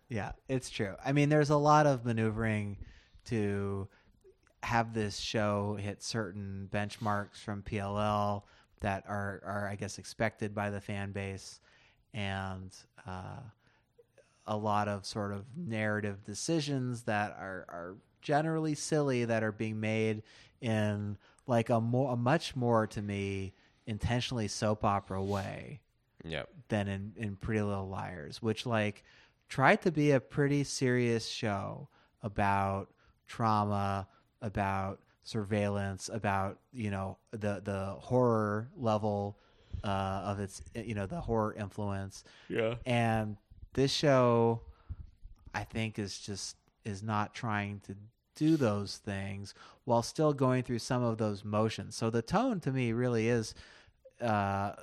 Yeah, it's true. I mean, there's a lot of maneuvering to have this show hit certain benchmarks from PLL that are, are I guess, expected by the fan base, and uh, a lot of sort of narrative decisions that are, are generally silly that are being made in like a more, a much more to me intentionally soap opera way Yep. than in, in Pretty Little Liars, which like tried to be a pretty serious show about trauma, about surveillance, about you know the the horror level uh, of its you know the horror influence, Yeah. and this show, I think, is just is not trying to do those things while still going through some of those motions. So the tone to me really is uh,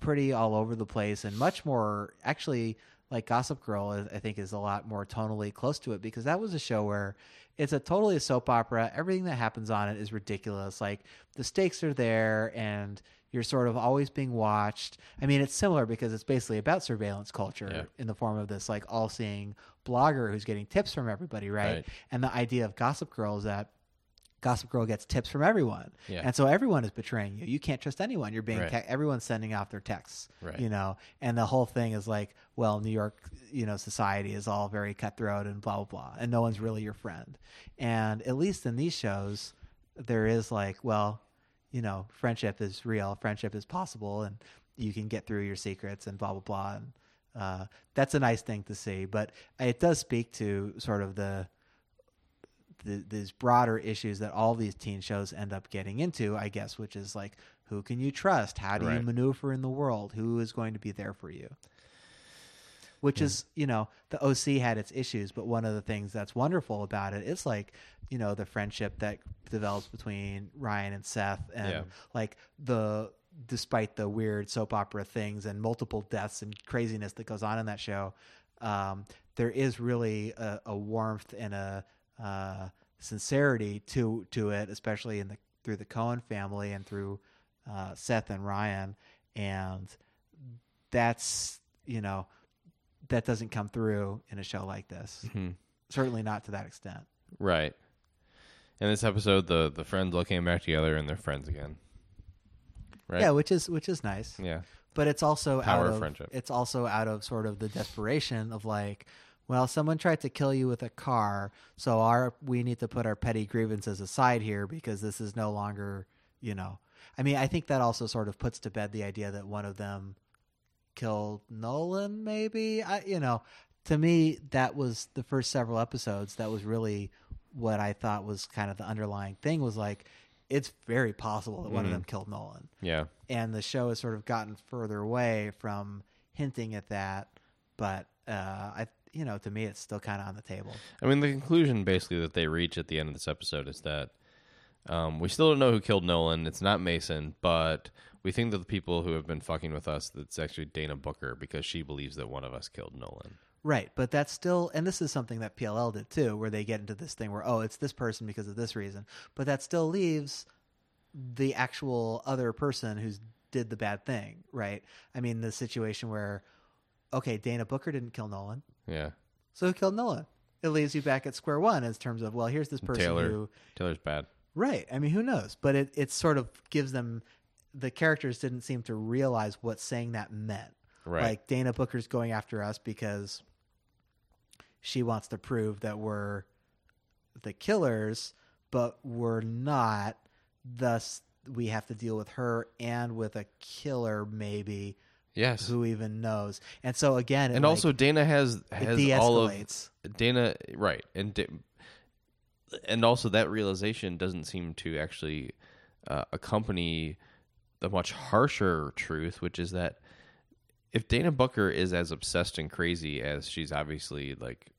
pretty all over the place and much more actually like Gossip Girl is, I think is a lot more tonally close to it because that was a show where it's a totally a soap opera. Everything that happens on it is ridiculous. Like the stakes are there and you're sort of always being watched. I mean, it's similar because it's basically about surveillance culture Yeah. in the form of this like all-seeing blogger who's getting tips from everybody, right? Right. And the idea of Gossip Girl is that Gossip Girl gets tips from everyone, Yeah. and so everyone is betraying you. You can't trust anyone. You're being Right. ca- everyone's sending off their texts, Right. you know. And the whole thing is like, well, New York, you know, society is all very cutthroat and blah blah blah, and no one's really your friend. And at least in these shows, there is like, well, you know, friendship is real, friendship is possible, and you can get through your secrets and blah blah blah. And uh, that's a nice thing to see, but it does speak to sort of the the, these broader issues that all these teen shows end up getting into, I guess, which is like, who can you trust? How do you maneuver in the world? Who is going to be there for you? which is you know the OC had its issues, but one of the things that's wonderful about it is like you know the friendship that develops between Ryan and Seth, and Yeah. like the despite the weird soap opera things and multiple deaths and craziness that goes on in that show, um, there is really a, a warmth and a uh, sincerity to to it, especially in the through the Cohen family and through uh, Seth and Ryan, and that's you know that doesn't come through in a show like this. Mhm. Certainly not to that extent. Right. In this episode, the the friends all came back together and they're friends again. Right. Yeah, which is which is nice. Yeah. but it's also Power out of friendship. It's also out of sort of the desperation of like, well, someone tried to kill you with a car, so our we need to put our petty grievances aside here because this is no longer, you know. I mean, I think that also sort of puts to bed the idea that one of them killed Nolan. Maybe I, you know, to me that was the first several episodes. That was really what I thought was kind of the underlying thing was like. It's very possible that one of Mhm. them killed Nolan Yeah. and the show has sort of gotten further away from hinting at that but uh i you know to me it's still kind of on the table I mean, the conclusion basically that they reach at the end of this episode is that um, we still don't know who killed Nolan. It's not Mason, but we think that the people who have been fucking with us, that's actually Dana Booker because she believes that one of us killed Nolan. right but that's still and this is something that pll did too where they get into this thing where oh it's this person because of this reason but that still leaves the actual other person who's did the bad thing right i mean the situation where okay dana booker didn't kill nolan Yeah. so who killed nolan it leaves you back at square one in terms of well here's this person Taylor. who Taylor's bad. Right. I mean, who knows? But it, it sort of gives them the characters didn't seem to realize what saying that meant. Right. Like Dana Booker's going after us because she wants to prove that we're the killers, but we're not. Thus, we have to deal with her and with a killer, maybe yes. who even knows. And so again, it, and like, also, Dana has has all of. Dana, right, and and also that realization doesn't seem to actually uh, accompany the much harsher truth, which is that if Dana Booker is as obsessed and crazy as she's obviously like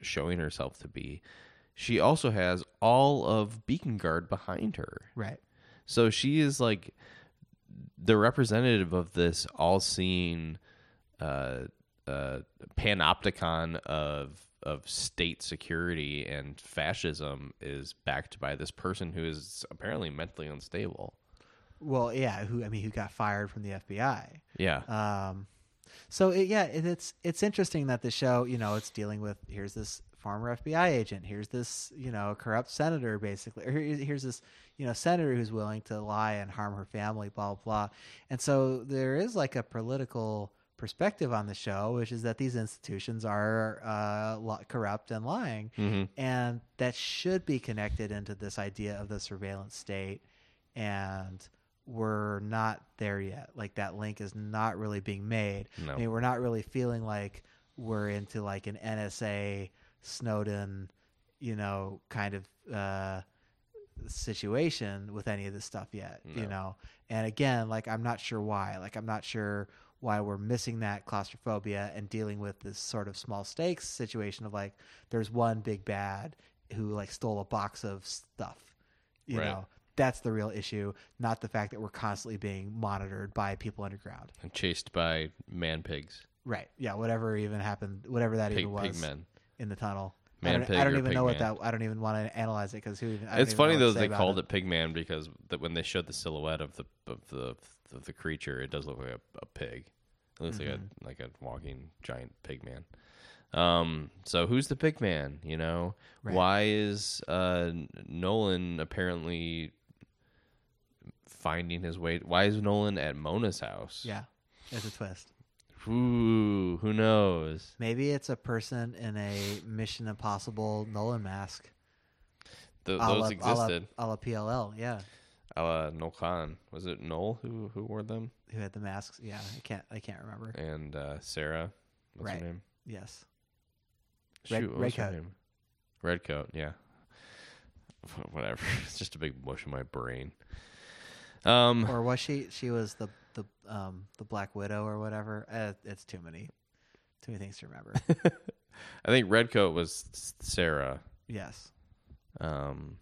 showing herself to be, she also has all of Beacon Guard behind her. right. So she is like the representative of this all-seeing uh, uh, panopticon of of state security and fascism is backed by this person who is apparently mentally unstable. Well, yeah. Who I mean, who got fired from the FBI? Yeah, Um, so it, yeah, it, it's it's interesting that the show, you know, it's dealing with here's this former FBI agent, here's this you know corrupt senator, basically, or here's this you know senator who's willing to lie and harm her family, blah blah blah, and so there is like a political perspective on the show, which is that these institutions are uh, corrupt and lying, hmm and that should be connected into this idea of the surveillance state. And we're not there yet. Like that link is not really being made. No. i mean we're not really feeling like we're into like an nsa snowden you know kind of uh situation with any of this stuff yet you know? And again like i'm not sure why. Like i'm not sure why we're missing that claustrophobia and dealing with this sort of small stakes situation of like there's one big bad who like stole a box of stuff you Right. know? That's the real issue not the fact that we're constantly being monitored by people underground. And chased by man pigs, right. Yeah whatever even happened whatever that pig even was. pig men. In the tunnel Man I don't, pig I don't or even pig know what man? that I don't even want to analyze it because who even, I don't It's even funny know though what to say they about called it Pigman because the, when they showed the silhouette of the of the of the creature, it does look like a, a pig. It looks Mm-hmm. like a like a walking giant pig man. Um, so who's the pig man? You know, Right. why is uh, Nolan apparently finding his way? Why is Nolan at Mona's house? yeah there's a twist Ooh, who knows? maybe it's a person in a Mission Impossible Nolan mask Th- a la- those a la- existed. a la PLL yeah Uh, Noel Khan was it Noel who who wore them? who had the masks yeah I can't I can't remember and uh, Sara. What's Right. her name? yes Red- Shoot, what was her Redcoat. name? Redcoat, yeah. Whatever. It's just a big mush in my brain. Um, or was she she was the the um the Black Widow or whatever uh, it's too many Too many things to remember. I think Redcoat was Sara. yes. Um,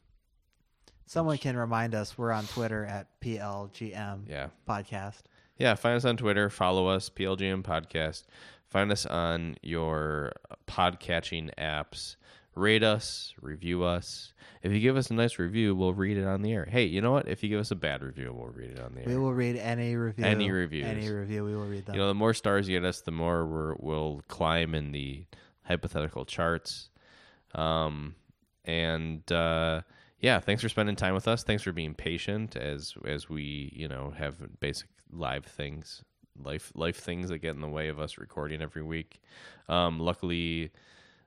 Someone can remind us we're on Twitter at PLGM yeah. podcast. Yeah, find us on Twitter. Follow us, PLGM Podcast. Find us on your podcatching apps. Rate us, review us. If you give us a nice review, we'll read it on the air. Hey, you know what? If you give us a bad review, we'll read it on the air. We will read any review. Any reviews. Any review, we will read them. you know, the more stars you get us, the more we're, we'll climb in the hypothetical charts. Um, and uh, yeah, thanks for spending time with us. Thanks for being patient as as we you know have basic live things, life life things that get in the way of us recording every week. Um, luckily,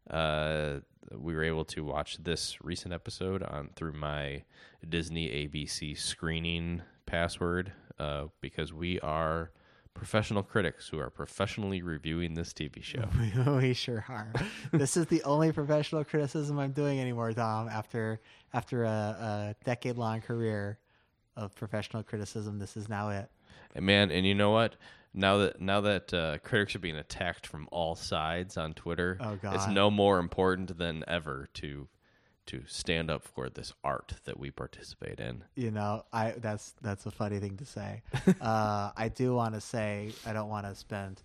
uh, we were able to watch this recent episode on through my Disney ABC screening password uh, because we are professional critics who are professionally reviewing this TV show. we sure are. this is the only professional criticism I'm doing anymore, Dom. After after a, a decade long career of professional criticism, this is now it. And man, and you know what? Now that now that uh, critics are being attacked from all sides on Twitter, Oh, it's no more important than ever to to stand up for this art that we participate in. You know, I that's that's a funny thing to say. uh, I do want to say I don't want to spend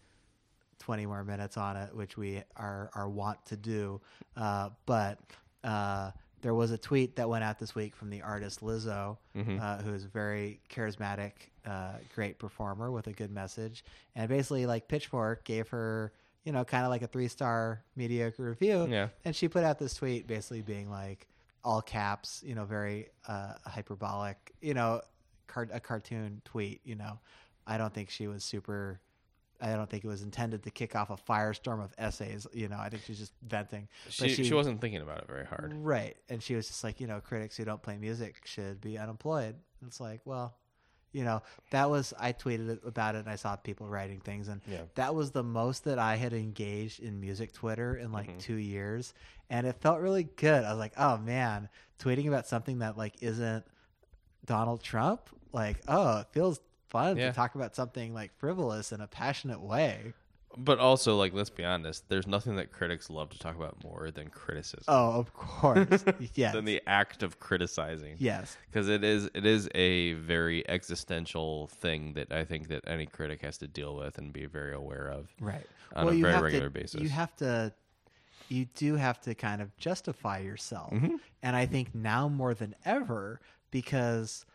twenty more minutes on it, which we are are wont to do. Uh, but uh, there was a tweet that went out this week from the artist Lizzo, uh, who is a very charismatic, uh, great performer with a good message, and basically like Pitchfork gave her. You know, kind of like a three star mediocre review. Yeah. And she put out this tweet basically being like, all caps, you know, very uh, hyperbolic, you know, car- a cartoon tweet. You know, I don't think she was super. I don't think it was intended to kick off a firestorm of essays. You know, I think she's just venting. She, But she, wasn't thinking about it very hard. right, and she was just like, you know, critics who don't play music should be unemployed. And it's like, well, you know, that was I tweeted about it and I saw people writing things and Yeah. that was the most that I had engaged in music Twitter in like Mm-hmm. two years, and it felt really good. I was like, oh man, tweeting about something that like isn't Donald Trump, like oh, it feels fun Yeah. to talk about something like frivolous in a passionate way. But also, like, let's be honest, there's nothing that critics love to talk about more than criticism. Oh, of course, yes, Than the act of criticizing. yes, because it is it is a very existential thing that I think that any critic has to deal with and be very aware of. right. on a you very have regular to, basis. You have to, you do have to kind of justify yourself, Mm-hmm. and I think now more than ever because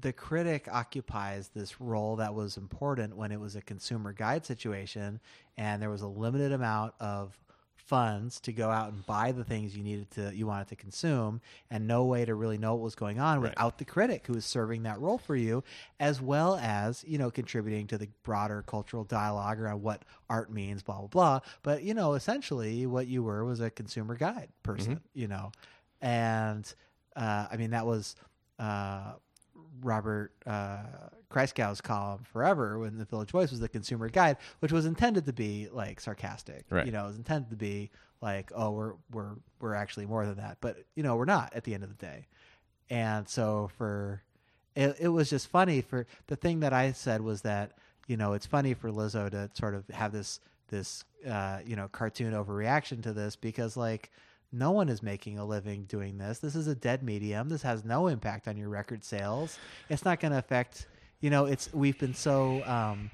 the critic occupies this role that was important when it was a consumer guide situation and there was a limited amount of funds to go out and buy the things you needed to you wanted to consume and no way to really know what was going on Right. without the critic who was serving that role for you as well as you know contributing to the broader cultural dialogue around what art means blah blah blah. But you know essentially what you were was a consumer guide person you know. And uh, i mean that was uh, Robert uh, Christgau's column forever when the Village Voice was the consumer guide, which was intended to be like sarcastic. Right. You know, it was intended to be like, oh, we're we're we're actually more than that, but you know, we're not at the end of the day. And so for it, it was just funny for the thing that I said was that you know it's funny for Lizzo to sort of have this this uh, you know cartoon overreaction to this because like no one is making a living doing this. This is a dead medium. This has no impact on your record sales. It's not going to affect. You know, it's we've been so. Um,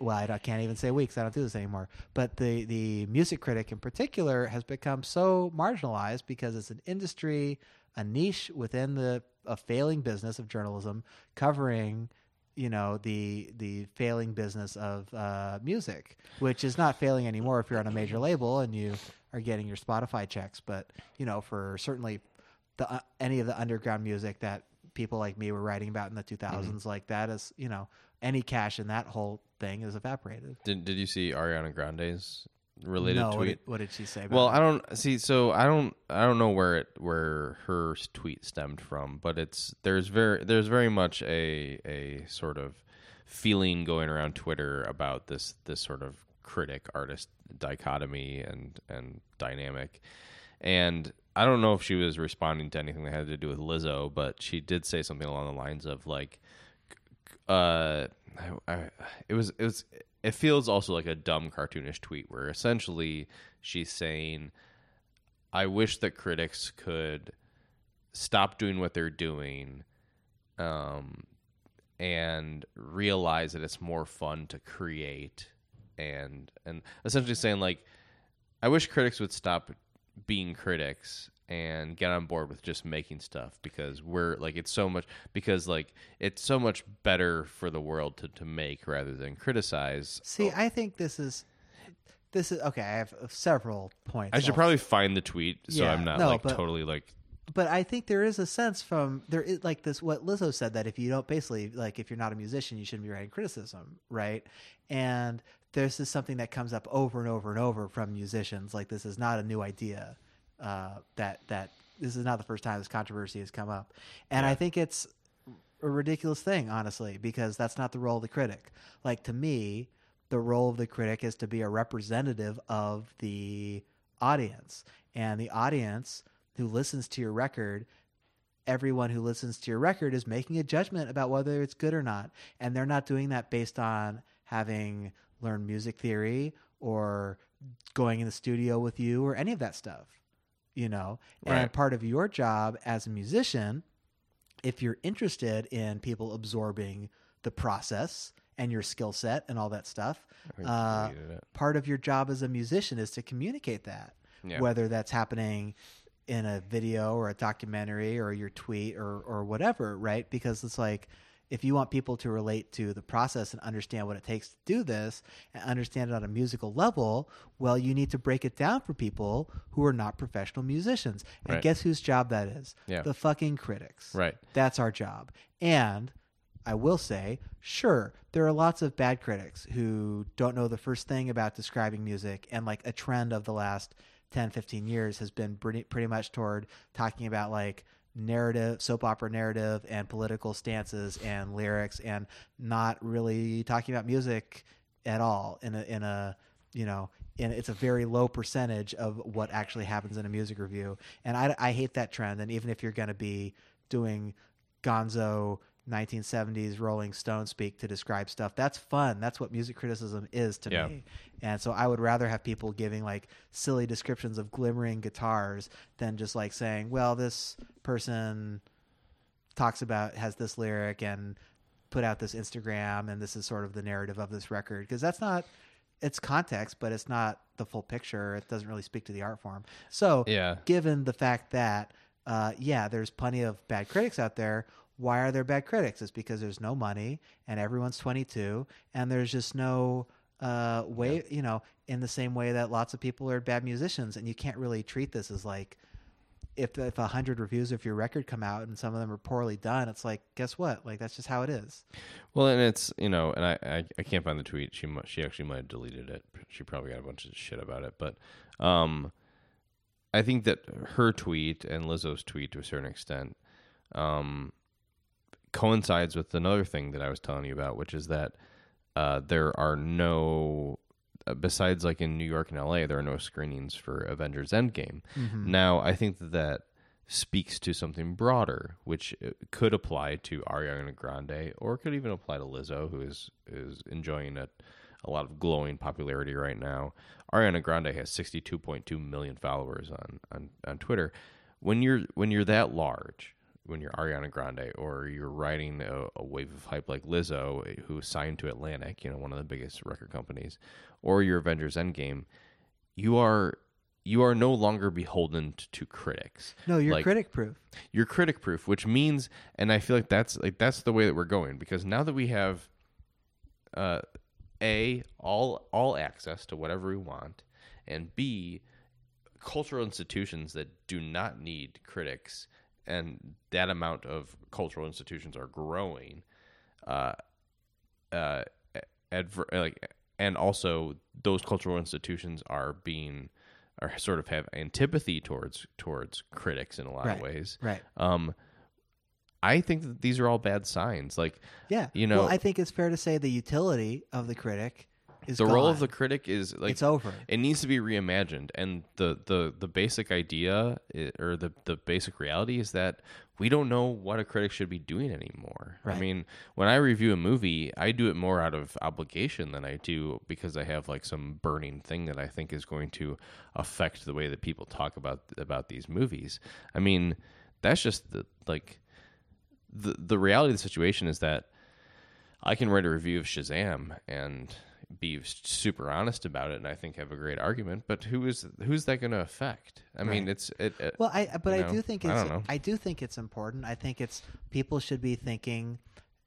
well, I can't even say weeks. I don't do this anymore. But the the music critic in particular has become so marginalized because it's an industry, a niche within the a failing business of journalism covering you know the the failing business of uh, music, which is not failing anymore if you're on a major label and you are getting your Spotify checks. But you know, for certainly the uh, any of the underground music that people like me were writing about in the 2000s, like that is you know any cash in that whole thing is evaporated. Did Did you see Ariana Grande's related no, what tweet? did, what did she say? About Well. I don't see. So I don't. I don't know where it where her tweet stemmed from, but it's there's very there's very much a a sort of feeling going around Twitter about this this sort of critic artist dichotomy and and dynamic, and I don't know if she was responding to anything that had to do with Lizzo, but she did say something along the lines of like uh, I, I, it was it was it feels also like a dumb cartoonish tweet where essentially she's saying, "I wish that critics could stop doing what they're doing." Um, and realize that it's more fun to create and and essentially saying like I wish critics would stop being critics and get on board with just making stuff because we're like it's so much because like it's so much better for the world to, to make rather than criticize. See, I think this is this is okay. I have several points. I should I'll- probably find the tweet so Yeah, I'm not no, like but- totally like but I think there is a sense from there is like this what Lizzo said that if you don't basically like if you're not a musician you shouldn't be writing criticism right and this is something that comes up over and over and over from musicians like this is not a new idea uh, that that this is not the first time this controversy has come up. And I think it's a ridiculous thing honestly because that's not the role of the critic. Like to me the role of the critic is to be a representative of the audience. And the audience who listens to your record everyone who listens to your record is making a judgment about whether it's good or not. And they're not doing that based on having learned music theory or going in the studio with you or any of that stuff you know? And part of your job as a musician if you're interested in people absorbing the process and your skill set and all that stuff uh, part of your job as a musician is to communicate that Yeah. whether that's happening in a video or a documentary or your tweet or or whatever right? Because it's like if you want people to relate to the process and understand what it takes to do this and understand it on a musical level well you need to break it down for people who are not professional musicians and Right. guess whose job that is Yeah. the fucking critics Right. that's our job. And I will say, sure, there are lots of bad critics who don't know the first thing about describing music. And like a trend of the last 10, 15 years has been pretty, pretty much toward talking about like narrative, soap opera narrative and political stances and lyrics and not really talking about music at all in a, in a, you know, and it's a very low percentage of what actually happens in a music review. And I, I hate that trend. And even if you're going to be doing gonzo 1970s Rolling Stone speak to describe stuff, that's fun. That's what music criticism is to Yeah. me. And so I would rather have people giving like silly descriptions of glimmering guitars than just like saying, well, this person talks about has this lyric and put out this Instagram and this is sort of the narrative of this record because that's not it's context but it's not the full picture it doesn't really speak to the art form so Yeah. given the fact that uh, yeah there's plenty of bad critics out there why are there bad critics it's because there's no money and everyone's 22 and there's just no uh, way you know in the same way that lots of people are bad musicians and you can't really treat this as like if if a hundred reviews of your record come out and some of them are poorly done, it's like guess what? Like that's just how it is. Well, and it's you know, and I, I, I can't find the tweet. She she actually might have deleted it. She probably got a bunch of shit about it. But um, I think that her tweet and Lizzo's tweet to a certain extent um, coincides with another thing that I was telling you about, which is that uh, there are no uh, besides like in New York and LA, there are no screenings for Avengers Endgame. Now, I think that that speaks to something broader, which uh, could apply to Ariana Grande or could even apply to Lizzo, who is is enjoying a, a lot of glowing popularity right now. Ariana Grande has 62.2 million followers on, on, on Twitter. When you're when you're that large, when you're Ariana Grande or you're riding a, a wave of hype like Lizzo, who signed to Atlantic, you know, one of the biggest record companies, or your Avengers Endgame, you are you are no longer beholden to critics. No, you're Like, critic proof. you're critic proof, which means, and I feel like that's like that's the way that we're going because now that we have, uh, a all all access to whatever we want, and b cultural institutions that do not need critics, and that amount of cultural institutions are growing, uh, uh, adver- like, and also those cultural institutions are being are sort of have antipathy towards towards critics in a lot Right. of ways. Right. Um, I think that these are all bad signs. Like, Yeah. you know, well, I think it's fair to say the utility of the critic is the role of the critic is like It's over. It needs to be reimagined, and the the the basic idea or the the basic reality is that we don't know what a critic should be doing anymore. I mean, when I review a movie, I do it more out of obligation than I do because I have like some burning thing that I think is going to affect the way that people talk about about these movies. I mean, that's just the like the the reality of the situation is that I can write a review of Shazam and be super honest about it, and I think have a great argument. But who is who's that going to affect? I mean, it's it. it Well, I but I know, do think I it's know. I, do think it's important. I think it's people should be thinking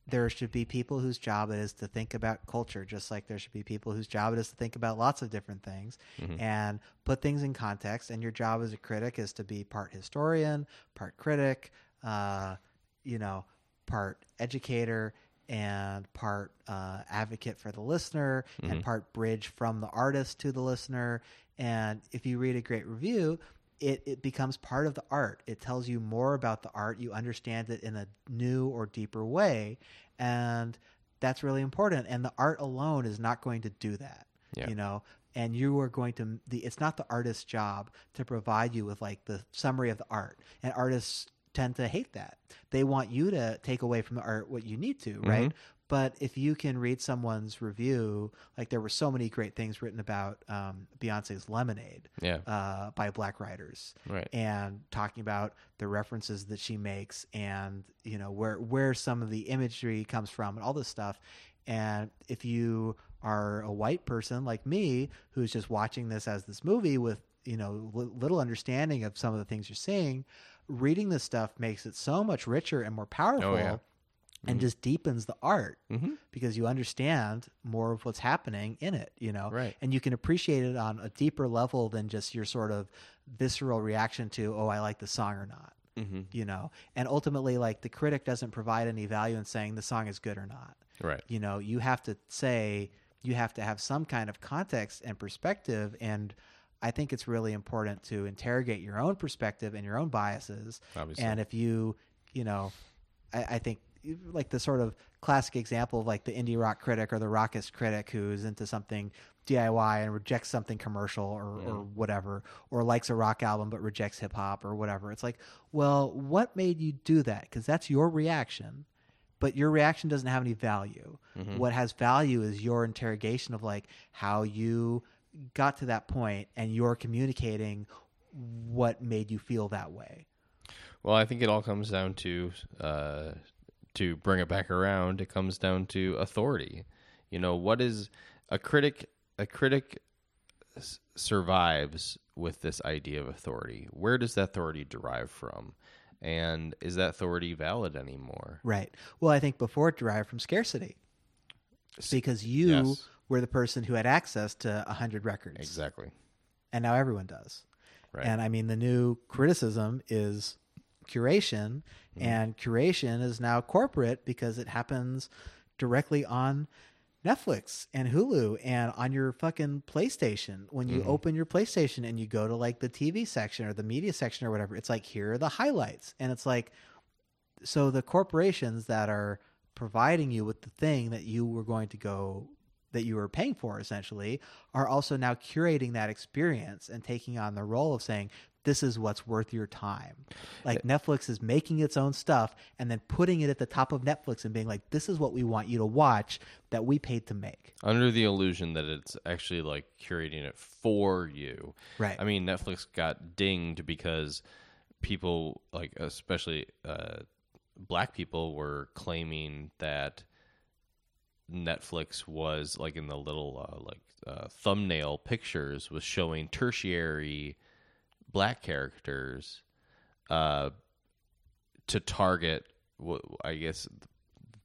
there should be people whose job it is to think about culture just like there should be people whose job it is to think about lots of different things Mm-hmm. and put things in context and your job as a critic is to be part historian part critic uh, you know part educator and part uh, advocate for the listener Mm-hmm. and part bridge from the artist to the listener and if you read a great review it, it becomes part of the art. It tells you more about the art. You understand it in a new or deeper way. And that's really important. And the art alone is not going to do that. Yeah. You know, and you are going to the it's not the artist's job to provide you with like the summary of the art. And artists tend to hate that. They want you to take away from the art what you need to, right? But if you can read someone's review, like there were so many great things written about um, Beyonce's Lemonade Yeah. uh, by black writers, Right. And talking about the references that she makes, and you know where where some of the imagery comes from, and all this stuff. And if you are a white person like me, who's just watching this as this movie with you know li- little understanding of some of the things you're seeing, reading this stuff makes it so much richer and more powerful. Oh, yeah. And just deepens the art Mhm. because you understand more of what's happening in it, you know, Right. and you can appreciate it on a deeper level than just your sort of visceral reaction to, oh, I like the song or not, Mm-hmm. you know. And ultimately, like the critic doesn't provide any value in saying the song is good or not. Right. You know, you have to say you have to have some kind of context and perspective, and I think it's really important to interrogate your own perspective and your own biases. Obviously. And if you, you know, I, I think like the sort of classic example of like the indie rock critic or the rockist critic who's into something DIY and rejects something commercial or, or whatever, or likes a rock album but rejects hip hop or whatever. It's like, well, what made you do that? Because that's your reaction, but your reaction doesn't have any value. Mm-hmm. What has value is your interrogation of like how you got to that point and you're communicating what made you feel that way. Well, I think it all comes down to uh, to bring it back around. It comes down to authority. You know, what is a critic? A critic s- survives with this idea of authority. Where does that authority derive from? And is that authority valid anymore? Right. Well, I think before it derived from scarcity because you yes. Were the person who had access to a hundred records, Exactly. and now everyone does. Right. And I mean, the new criticism is curation, Mm-hmm. and curation is now corporate because it happens directly on Netflix and Hulu and on your fucking PlayStation. When you Mm-hmm. open your PlayStation and you go to like the TV section or the media section or whatever, it's like here are the highlights, and it's like so the corporations that are providing you with the thing that you were going to go that you were paying for essentially are also now curating that experience and taking on the role of saying this is what's worth your time like netflix is making its own stuff and then putting it at the top of netflix and being like this is what we want you to watch that we paid to make Under the illusion that it's actually like curating it for you. Right. I mean, Netflix got dinged because people, like especially uh, black people, were claiming that Netflix was like in the little uh, like uh, thumbnail pictures was showing tertiary black characters uh, to target. I guess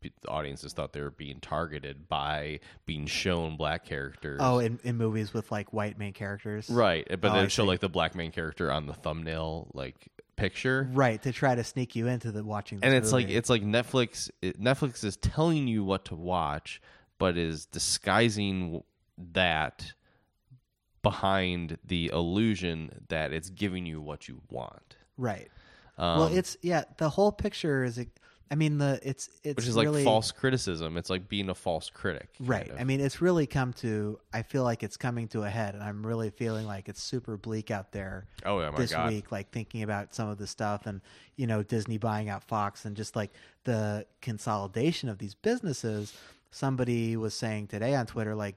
the audiences thought they were being targeted by being shown black characters. oh in, in movies with like white main characters right. But Oh, they show like the black main character on the thumbnail like picture. right to try to sneak you into the watching and it's like it's like Netflix. It, Netflix is telling you what to watch, but is disguising that behind the illusion that it's giving you what you want. right Um, well it's yeah the whole picture is I mean, the it's it's which is like false criticism. It's like being a false critic. Right. of. I mean, it's really come to. I feel like it's coming to a head, and I'm really feeling like it's super bleak out there. Oh, yeah, my this God. week, like thinking about some of the stuff, and you know, Disney buying out Fox, and just like the consolidation of these businesses. Somebody was saying today on Twitter, like,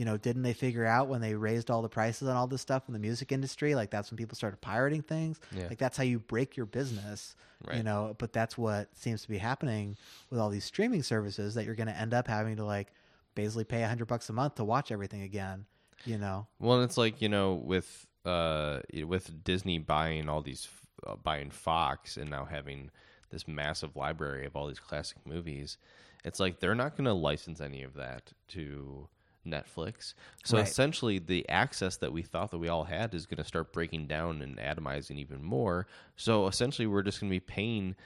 you know, didn't they figure out when they raised all the prices on all this stuff in the music industry? Like that's when people started pirating things. Yeah. Like that's how you break your business. You know, but that's what seems to be happening with all these streaming services that you're going to end up having to like basically pay a hundred bucks a month to watch everything again. You know, Well, and it's like you know with uh with Disney buying all these uh, buying Fox and now having this massive library of all these classic movies, it's like they're not going to license any of that to Netflix. So Right. essentially, the access that we thought that we all had is going to start breaking down and atomizing even more. So essentially, we're just going to be paying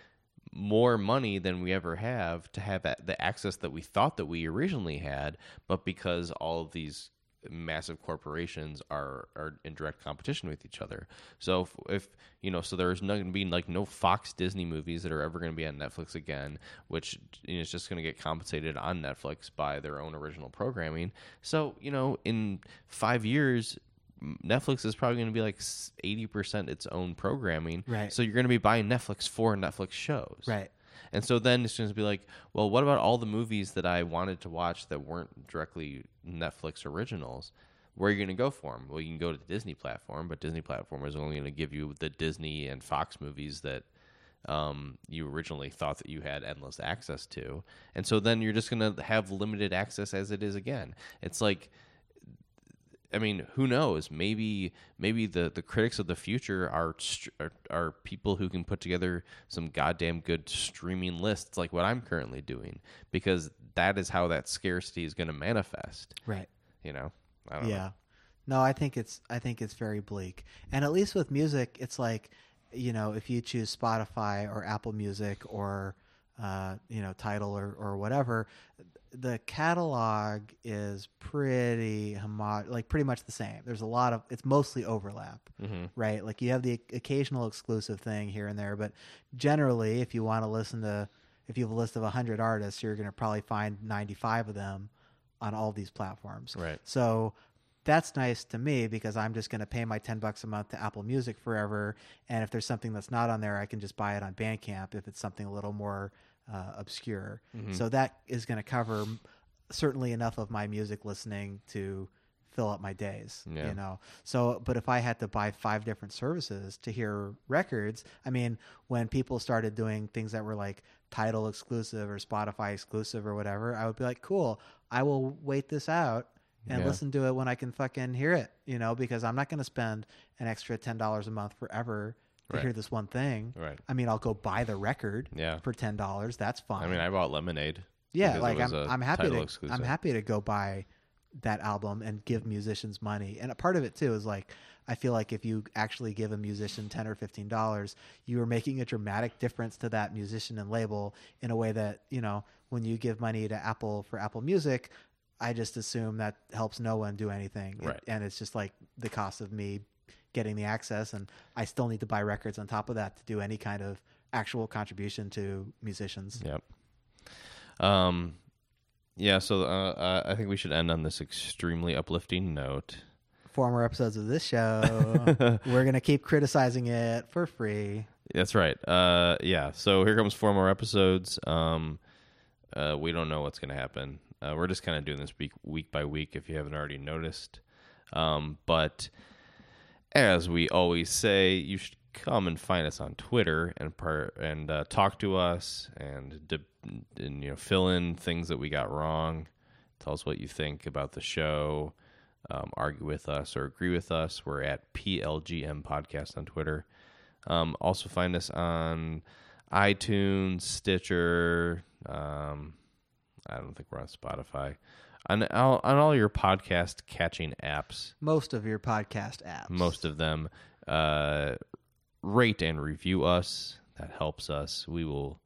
more money than we ever have to have the access that we thought that we originally had, but because all of these massive corporations are are in direct competition with each other. So if, if you know, so there's not going to be like no Fox Disney movies that are ever going to be on Netflix again, which you know, is just going to get compensated on Netflix by their own original programming. So you know, in five years. Netflix is probably going to be like eighty percent its own programming, Right. So you're going to be buying Netflix for Netflix shows, right? And so then it's going to be like, well, what about all the movies that I wanted to watch that weren't directly Netflix originals? Where are you going to go for them? Well, you can go to the Disney platform, but Disney platform is only going to give you the Disney and Fox movies that um, you originally thought that you had endless access to. And so then you're just going to have limited access as it is again. It's like I mean, who knows? Maybe maybe the, the critics of the future are, str- are are people who can put together some goddamn good streaming lists like what I'm currently doing because that is how that scarcity is going to manifest. Right. You know, I don't Yeah. know. No, I think it's I think it's very bleak. And at least with music, it's like, you know, if you choose Spotify or Apple Music or uh, you know, Tidal or or whatever, the catalog is pretty homo- like pretty much the same. There's a lot of it's mostly overlap, mm-hmm. right? Like you have the occasional exclusive thing here and there, but generally, if you want to listen to if you have a list of 100 artists, you're going to probably find 95 of them on all these platforms. Right. So that's nice to me because I'm just going to pay my 10 bucks a month to Apple Music forever. And if there's something that's not on there, I can just buy it on Bandcamp if it's something a little more uh, obscure. So that is going to cover certainly enough of my music listening to fill up my days Yeah. you know so but if i had to buy five different services to hear records i mean when people started doing things that were like Tidal exclusive or spotify exclusive or whatever i would be like cool i will wait this out and Yeah. listen to it when i can fucking hear it you know because i'm not going to spend an extra $10 a month forever to Right. hear this one thing Right. i mean i'll go buy the record Yeah. for $10 that's fine I mean, I bought Lemonade. yeah like i'm i'm happy to exclusive. i'm happy to go buy that album and give musicians money and a part of it too is like i feel like if you actually give a musician 10 or 15 dollars you are making a dramatic difference to that musician and label in a way that you know when you give money to apple for apple music i just assume that helps no one do anything It- Right. and it's just like the cost of me getting the access and i still need to buy records on top of that to do any kind of actual contribution to musicians Yep. Um, yeah. So uh, I think we should end on this extremely uplifting note. former episodes of this show. We're gonna keep criticizing it for free. That's right. Uh, yeah. So here comes four more episodes. Um, uh, we don't know what's going to happen. Uh, we're just kind of doing this week week by week. If you haven't already noticed, um, but as we always say, you should come and find us on Twitter and par- and uh, talk to us and, de- and you know fill in things that we got wrong. Tell us what you think about the show. Um, argue with us or agree with us. We're at PLGM Podcast on Twitter. Um, also find us on iTunes, Stitcher. Um, I don't think we're on Spotify. On all, on all your podcast catching apps, Most of your podcast apps. most of them, uh, rate and review us. That helps us. We will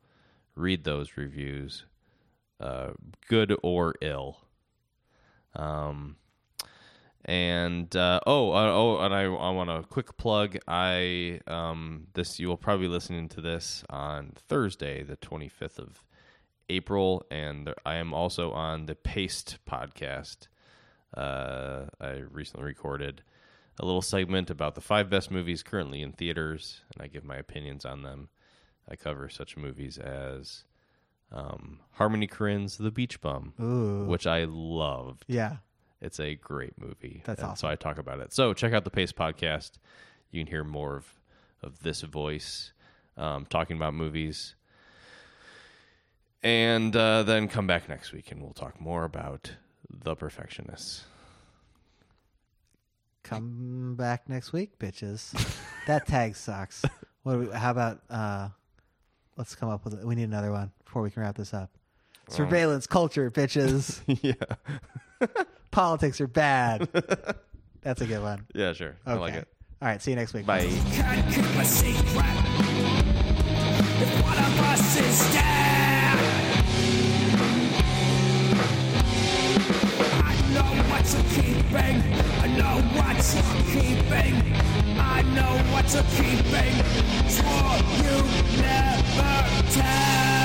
read those reviews, uh, good or ill. Um, And uh, oh, uh, oh, and I, I want a quick plug. I um, this you will probably be listening to this on Thursday, the twenty fifth of April, and I am also on the Paste podcast. Uh, I recently recorded a little segment about the five best movies currently in theaters, and I give my opinions on them. I cover such movies as um, Harmony Korine's The Beach Bum, Ooh. which I loved. Yeah. It's a great movie. That's And awesome. So I talk about it. So check out the Paste podcast. You can hear more of, of this voice um, talking about movies. And uh, then come back next week and we'll talk more about The Perfectionists. Come back next week, bitches. that tag sucks. What? Do we, how about? uh Let's come up with. it. We need another one before we can wrap this up. Surveillance culture, bitches. yeah. Politics are bad. That's a good one. Yeah, sure. I like it. All right. See you next week. Bye. what's keeping. I know what you're keeping. Swore you never tell.